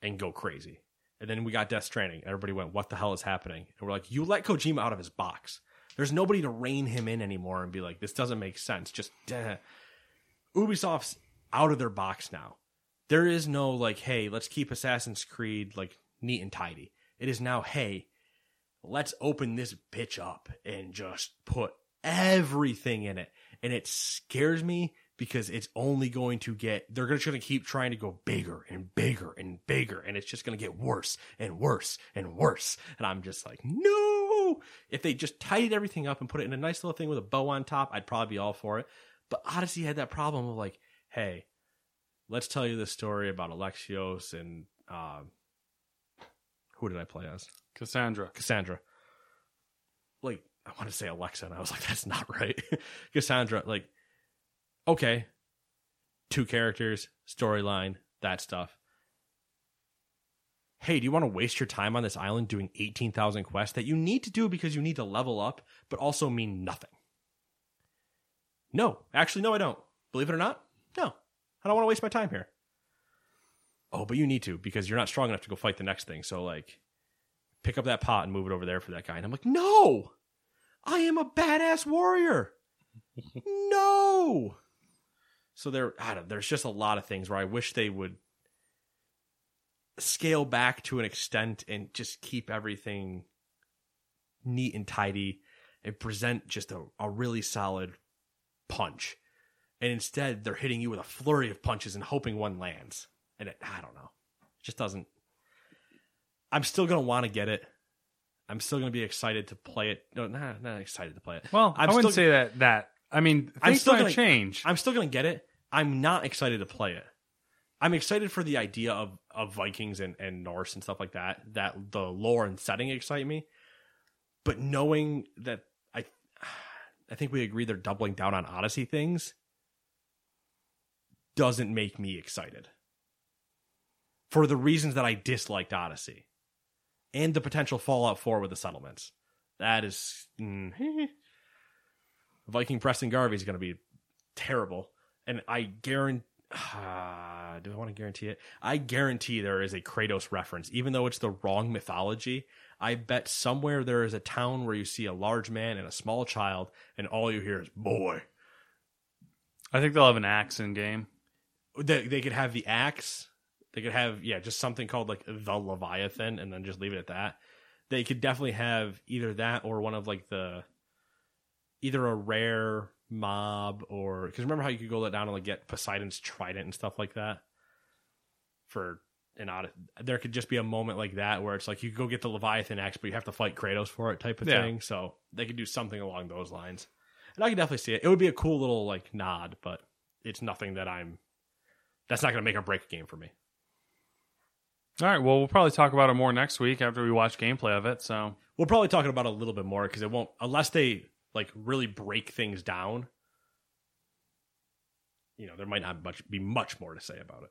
and go crazy." And then we got Death Stranding. Everybody went, "What the hell is happening?" And we're like, "You let Kojima out of his box. There's nobody to rein him in anymore and be like, this doesn't make sense. Just. Ubisoft's out of their box now. There is no like, hey, let's keep Assassin's Creed like neat and tidy. It is now, hey, let's open this bitch up and just put everything in it. And it scares me because it's only going to get, they're just going to keep trying to go bigger and bigger and bigger. And it's just going to get worse and worse and worse. And I'm just like, no. If they just tidied everything up and put it in a nice little thing with a bow on top, I'd probably be all for it. But Odyssey had that problem of like, hey, let's tell you the story about Alexios and, um, who did I play as? Cassandra. Cassandra. Like, I want to say Alexa, and I was like, <laughs> that's not right. <laughs> Cassandra, like, okay, two characters, storyline, that stuff. Hey, do you want to waste your time on this island doing 18,000 quests that you need to do because you need to level up, but also mean nothing? No, actually, no, I don't. Believe it or not, no. I don't want to waste my time here. Oh, but you need to because you're not strong enough to go fight the next thing. So, like, pick up that pot and move it over there for that guy. And I'm like, no, I am a badass warrior. <laughs> no. So there, I don't, there's just a lot of things where I wish they would scale back to an extent and just keep everything neat and tidy and present just a, a really solid punch. And instead, they're hitting you with a flurry of punches and hoping one lands. And it, I don't know, it just doesn't. I'm still gonna want to get it. I'm still gonna be excited to play it. No, not not excited to play it. Well, I'm I wouldn't still- say that. That I mean, things I'm still gonna change. I'm still gonna get it. I'm not excited to play it. I'm excited for the idea of, of Vikings and, and Norse and stuff like that. That the lore and setting excite me. But knowing that I I think we agree they're doubling down on Odyssey things doesn't make me excited. For the reasons that I disliked Odyssey. And the potential Fallout 4 with the settlements. That is mm, Viking Preston Garvey is going to be terrible, and I guarantee. Uh, <sighs> do I want to guarantee it? I guarantee there is a Kratos reference, even though it's the wrong mythology. I bet somewhere there is a town where you see a large man and a small child, and all you hear is "boy." I think they'll have an axe in game. They, they could have the axe. They could have yeah, just something called like the Leviathan, and then just leave it at that. They could definitely have either that or one of like the either a rare mob or because remember how you could go down and like get Poseidon's trident and stuff like that for an odd. There could just be a moment like that where it's like you could go get the Leviathan axe, but you have to fight Kratos for it, type of Yeah. thing. So they could do something along those lines, and I could definitely see it. It would be a cool little like nod, but it's nothing that I'm. That's not going to make or break a game for me. All right. Well, we'll probably talk about it more next week after we watch gameplay of it. So We'll probably talk about it a little bit more because it won't unless they like really break things down. You know, there might not much be much more to say about it.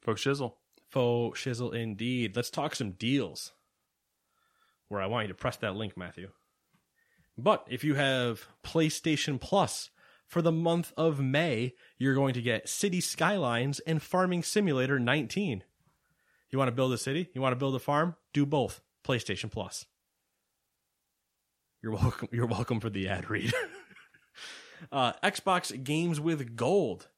folks, shizzle. Faux shizzle indeed. Let's talk some deals. Where I want you to press that link, Matthew. But if you have PlayStation Plus for the month of May, you're going to get City Skylines and Farming Simulator 19. You want to build a city? You want to build a farm? Do both. PlayStation Plus. You're welcome. You're welcome for the ad read. <laughs> uh, Xbox Games with Gold.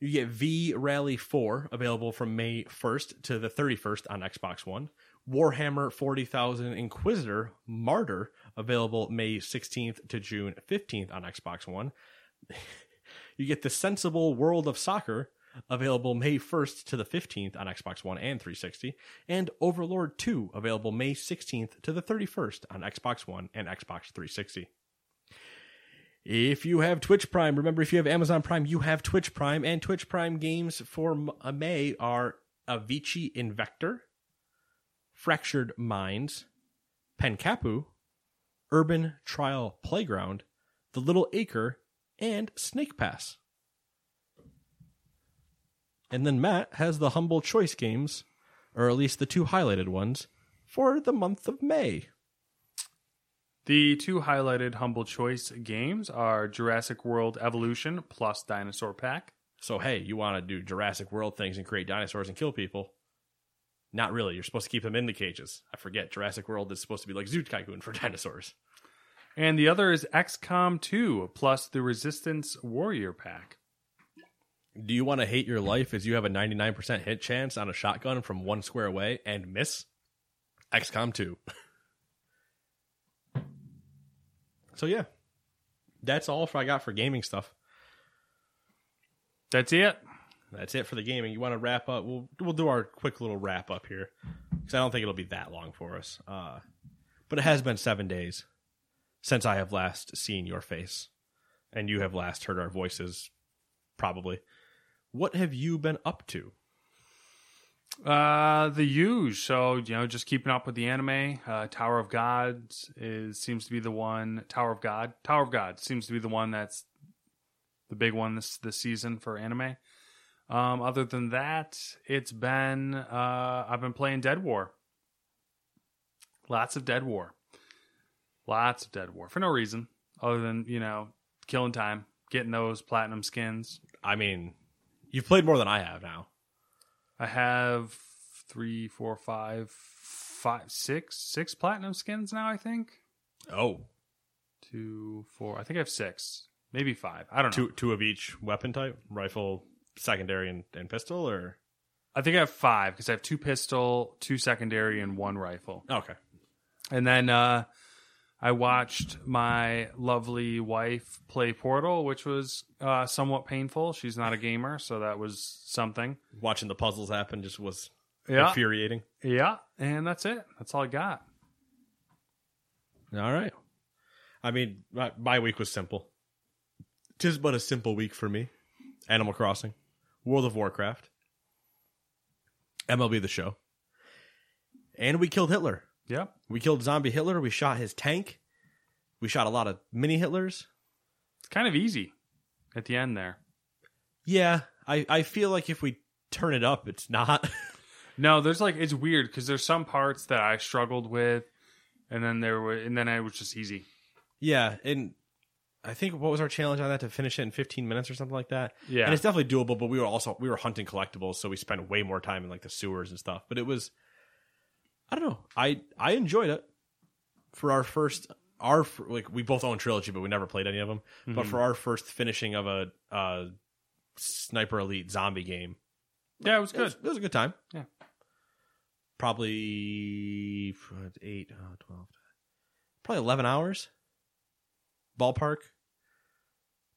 You get V Rally 4 available from May 1st to the 31st on Xbox One. Warhammer 40,000 Inquisitor Martyr available May 16th to June 15th on Xbox One. <laughs> you get the Sensible World of Soccer available May 1st to the 15th on Xbox One and 360, and Overlord 2 available May 16th to the 31st on Xbox One and Xbox 360. If you have Twitch Prime, remember if you have Amazon Prime, you have Twitch Prime, and Twitch Prime games for uh, May are Avicii Invector, Fractured Minds, Penkapu, Urban Trial Playground, The Little Acre, and Snake Pass. And then Matt has the Humble Choice games, or at least the two highlighted ones, for the month of May. The two highlighted Humble Choice games are Jurassic World Evolution plus Dinosaur Pack. So, hey, you want to do Jurassic World things and create dinosaurs and kill people? Not really. You're supposed to keep them in the cages. I forget. Jurassic World is supposed to be like Zoo Tycoon for <laughs> dinosaurs. And the other is XCOM 2 plus the Resistance Warrior Pack. Do you want to hate your life as you have a 99% hit chance on a shotgun from one square away and miss? XCOM 2. so, yeah. That's all for I got for gaming stuff. That's it. That's it for the gaming. You want to wrap up? We'll we'll do our quick little wrap up here because I don't think it'll be that long for us. Uh, but it has been seven days since I have last seen your face, and you have last heard our voices, probably. What have you been up to? Uh, the huge. So you know, just keeping up with the anime. Uh, Tower of Gods is seems to be the one. Tower of God. Tower of God seems to be the one that's the big one this this season for anime. Um, other than that, it's been uh, I've been playing Dead War. Lots of Dead War. Lots of Dead War for no reason other than you know killing time, getting those platinum skins. I mean, you've played more than I have now. I have three, four, five, five, six, six platinum skins now. I think Oh, two, four. I think I have six, maybe five. I don't know. two two of each weapon type: rifle, secondary, and, and pistol. Or I think I have five because I have two pistol, two secondary, and one rifle. okay, And then uh, I watched my lovely wife play Portal, which was uh, somewhat painful. She's not a gamer, so that was something. watching the puzzles happen just was Yeah. infuriating. Yeah, and that's it. That's all I got. All right. I mean, my, my week was simple. Just but a simple week for me. Animal Crossing, World of Warcraft, MLB The Show, and we killed Hitler. Yep. We killed zombie Hitler. We shot his tank. We shot a lot of mini Hitlers. It's kind of easy at the end there. Yeah, I, I feel like if we turn it up, it's not. <laughs> No, there's like it's weird because there's some parts that I struggled with, and then there were, and then it was just easy. yeah, and I think what was our challenge on that to finish it in 15 minutes or something like that. Yeah. and it's definitely doable. But we were also we were hunting collectibles, so we spent way more time in like the sewers and stuff. But it was, I don't know, I I enjoyed it for our first our like we both own trilogy, but we never played any of them. But for our first finishing of a uh, sniper elite zombie game, Yeah, it was it was, good. it was a good time. Yeah. Probably eight, uh, 12, probably 11 hours. Ballpark.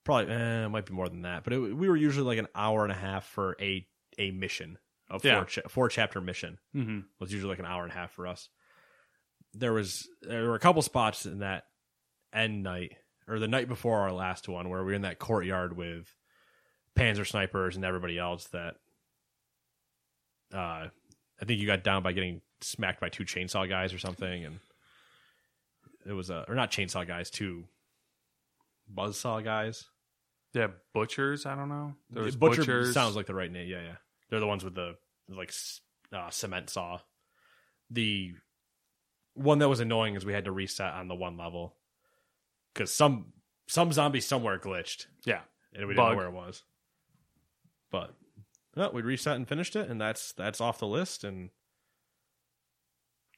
Probably, eh, it might be more than that, but it, we were usually like an hour and a half for a a mission, a four, Yeah. cha- four chapter mission hmm was usually like an hour and a half for us. There was there were a couple spots in that end night or the night before our last one where we were in that courtyard with Panzer snipers and everybody else that uh I think you got down by getting smacked by two chainsaw guys or something and it was a or not chainsaw guys, two buzzsaw guys. Yeah, butchers. I don't know. There was Butcher butchers. sounds like the right name. Yeah, yeah. They're the ones with the like uh, cement saw. The one that was annoying is we had to reset on the one level because some some zombie somewhere glitched yeah. and we didn't know where it was. But no, we reset and finished it, and that's that's off the list. And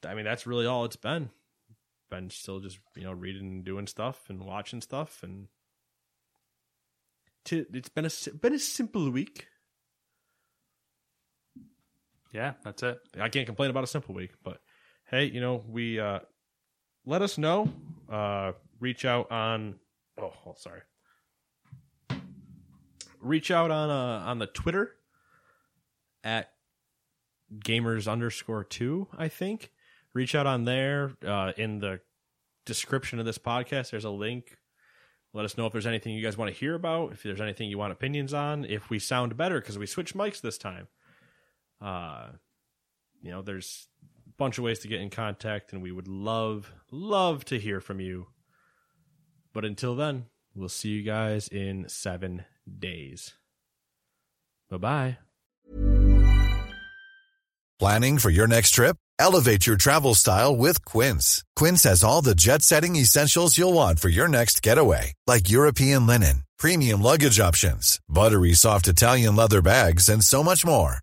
I mean, that's really all it's been. Been still just you know reading, and doing stuff, and watching stuff, and to, it's been a been a simple week. Yeah, that's it. I can't complain about a simple week, but hey, you know, we uh let us know. Uh reach out on oh, oh sorry. Reach out on uh on the Twitter at gamers underscore two, I think. Reach out on there. Uh in the description of this podcast, there's a link. Let us know if there's anything you guys want to hear about, if there's anything you want opinions on, if we sound better because we switched mics this time. Uh you know, there's a bunch of ways to get in contact, and we would love, love to hear from you. But until then, we'll see you guys in seven days. Bye bye. Planning for your next trip? Elevate your travel style with Quince. Quince has all the jet setting essentials you'll want for your next getaway, like European linen, premium luggage options, buttery soft Italian leather bags, and so much more.